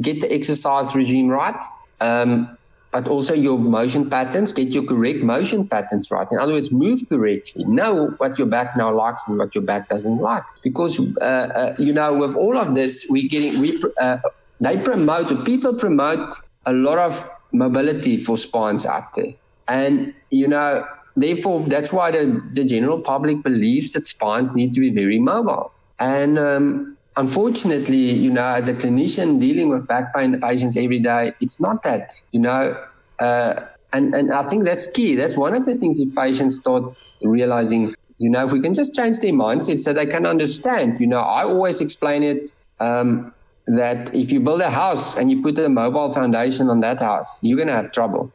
Get the exercise regime right. Um, but also your motion patterns, get your correct motion patterns right. In other words, move correctly. Know what your back now likes and what your back doesn't like. Because, uh, uh, you know, with all of this, we getting, we, uh, they promote, people promote a lot of mobility for spines out there. And, you know, therefore, that's why the, the general public believes that spines need to be very mobile. And, um, unfortunately, you know, as a clinician dealing with back pain patients every day, it's not that, you know, uh, and, and I think that's key. That's one of the things if patients start realizing, you know, if we can just change their mindset so they can understand, you know, I always explain it um, that if you build a house and you put a mobile foundation on that house, you're going to have trouble.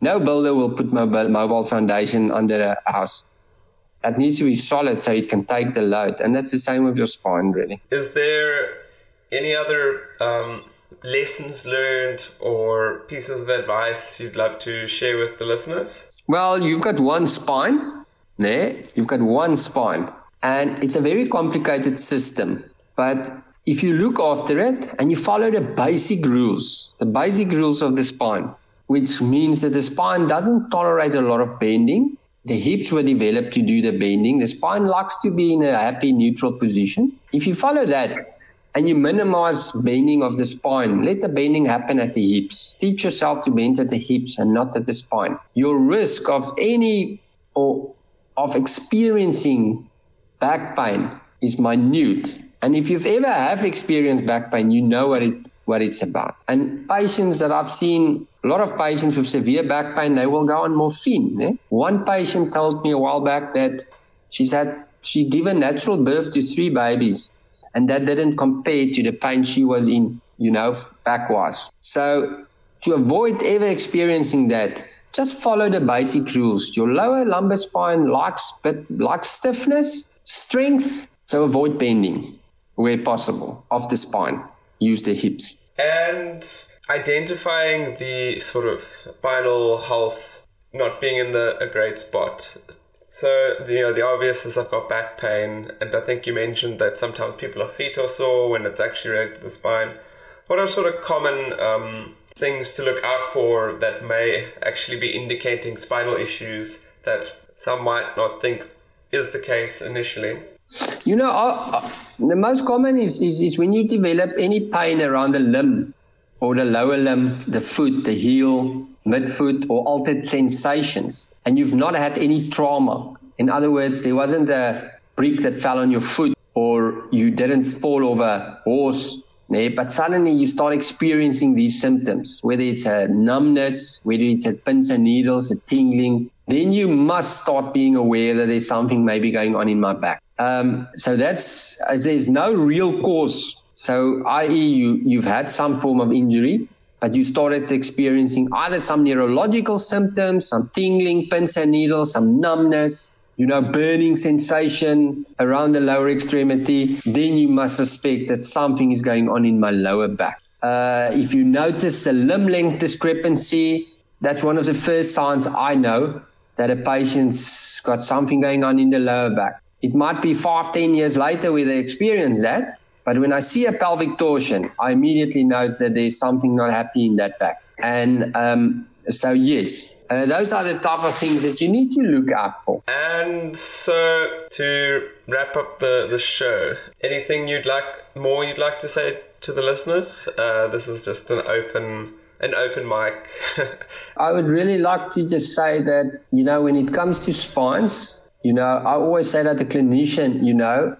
No builder will put mobile, mobile foundation under a house it needs to be solid so it can take the load. And that's the same with your spine, really. Is there any other um, lessons learned or pieces of advice you'd love to share with the listeners? Well, you've got one spine there, you've got one spine, and it's a very complicated system. But if you look after it and you follow the basic rules, the basic rules of the spine, which means that the spine doesn't tolerate a lot of bending, the hips were developed to do the bending. The spine likes to be in a happy neutral position. If you follow that and you minimize bending of the spine, let the bending happen at the hips. Teach yourself to bend at the hips and not at the spine. Your risk of any or of experiencing back pain is minute. And if you've ever have experienced back pain, you know what it what it's about. And patients that I've seen, a lot of patients with severe back pain, they will go on morphine. Eh? One patient told me a while back that she's had she given natural birth to three babies, and that didn't compare to the pain she was in, you know, back was. So to avoid ever experiencing that, just follow the basic rules. Your lower lumbar spine likes but likes stiffness, strength, so avoid bending where possible of the spine use their hips. And identifying the sort of spinal health not being in the a great spot. So you know the obvious is I've got back pain, and I think you mentioned that sometimes people are feet or sore when it's actually related to the spine. What are sort of common um, things to look out for that may actually be indicating spinal issues that some might not think is the case initially? You know, uh, uh, the most common is, is, is when you develop any pain around the limb or the lower limb, the foot, the heel, midfoot, or altered sensations, and you've not had any trauma. In other words, there wasn't a brick that fell on your foot, or you didn't fall over a horse, yeah, but suddenly you start experiencing these symptoms, whether it's a numbness, whether it's a pins and needles, a tingling, then you must start being aware that there's something maybe going on in my back. Um, so that's, uh, there's no real cause so, i.e., you, you've had some form of injury, but you started experiencing either some neurological symptoms, some tingling, pins and needles, some numbness, you know, burning sensation around the lower extremity, then you must suspect that something is going on in my lower back. Uh, if you notice a limb length discrepancy, that's one of the first signs I know that a patient's got something going on in the lower back. It might be five, ten years later where they experience that, but when I see a pelvic torsion, I immediately know that there's something not happy in that back. And um, so, yes, uh, those are the type of things that you need to look out for. And so, to wrap up the, the show, anything you'd like more you'd like to say to the listeners? Uh, this is just an open an open mic. I would really like to just say that you know when it comes to spines, you know I always say that the clinician, you know,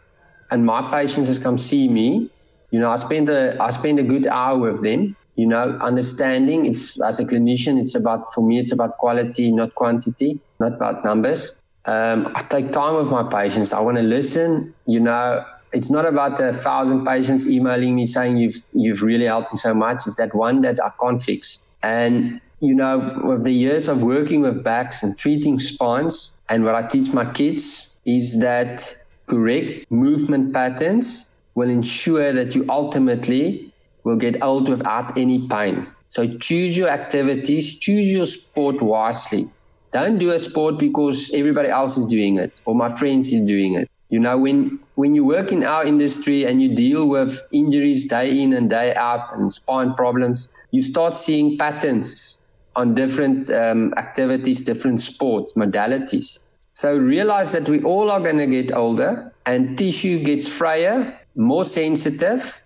and my patients has come see me, you know, I spend a I spend a good hour with them. You know, understanding it's as a clinician, it's about for me, it's about quality, not quantity, not about numbers. Um, I take time with my patients. I want to listen. You know, it's not about a thousand patients emailing me saying you've you've really helped me so much. It's that one that I can't fix. And you know, with the years of working with backs and treating spines, and what I teach my kids is that correct movement patterns will ensure that you ultimately will get old without any pain. So choose your activities, choose your sport wisely. Don't do a sport because everybody else is doing it or my friends is doing it. You know, when when you work in our industry and you deal with injuries day in and day out and spine problems, you start seeing patterns on different um, activities, different sports, modalities. So realize that we all are going to get older and tissue gets fryer, more sensitive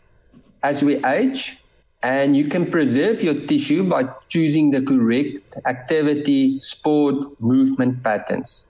as we age. And you can preserve your tissue by choosing the correct activity, sport, movement patterns.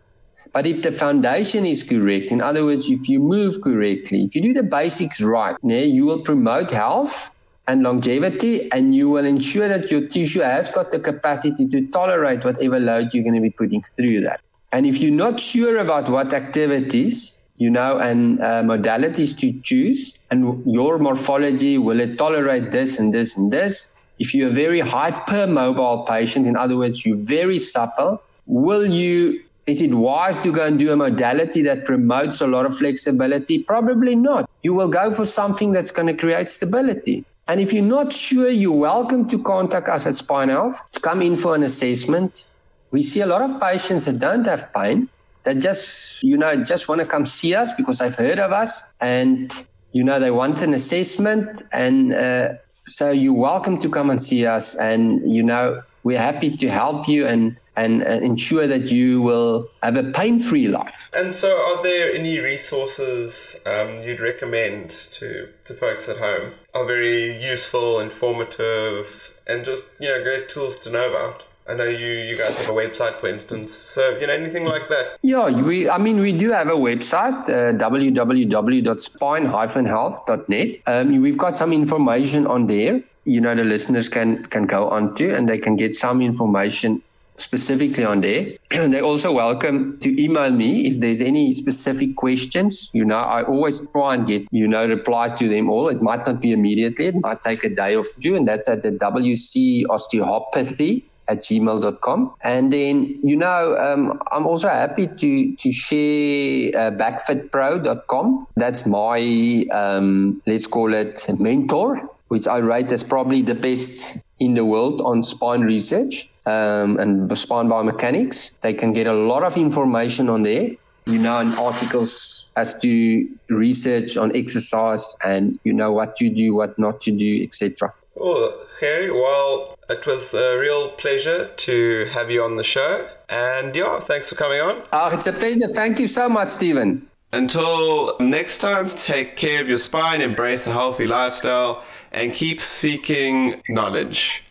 But if the foundation is correct, in other words, if you move correctly, if you do the basics right, you will promote health and longevity, and you will ensure that your tissue has got the capacity to tolerate whatever load you're going to be putting through that. And if you're not sure about what activities, you know, and uh, modalities to choose, and your morphology, will it tolerate this and this and this? If you're a very hypermobile patient, in other words, you're very supple, will you is it wise to go and do a modality that promotes a lot of flexibility? Probably not. You will go for something that's going to create stability. And if you're not sure, you're welcome to contact us at Spine Health to come in for an assessment. We see a lot of patients that don't have pain that just you know just want to come see us because I've heard of us and you know they want an assessment and uh, so you're welcome to come and see us and you know we're happy to help you and and, and ensure that you will have a pain-free life. And so, are there any resources um, you'd recommend to to folks at home? Are very useful, informative, and just you know great tools to know about? I know you, you guys have a website, for instance. So, you know, anything like that? Yeah, we. I mean, we do have a website, uh, www.spine-health.net. Um, we've got some information on there. You know, the listeners can can go on to, and they can get some information specifically on there. And they're also welcome to email me if there's any specific questions. You know, I always try and get, you know, reply to them all. It might not be immediately, it might take a day or two, and that's at the WC Osteopathy at gmail.com. And then, you know, um, I'm also happy to, to share uh, backfitpro.com. That's my, um, let's call it mentor, which I rate as probably the best in the world on spine research um, and spine biomechanics. They can get a lot of information on there. You know, in articles as to research on exercise and you know what to do, what not to do, etc. Oh, Gerrie, well, it was a real pleasure to have you on the show. And yeah, thanks for coming on. Oh, it's a pleasure. Thank you so much, Stephen. Until next time, take care of your spine, embrace a healthy lifestyle, and keep seeking knowledge.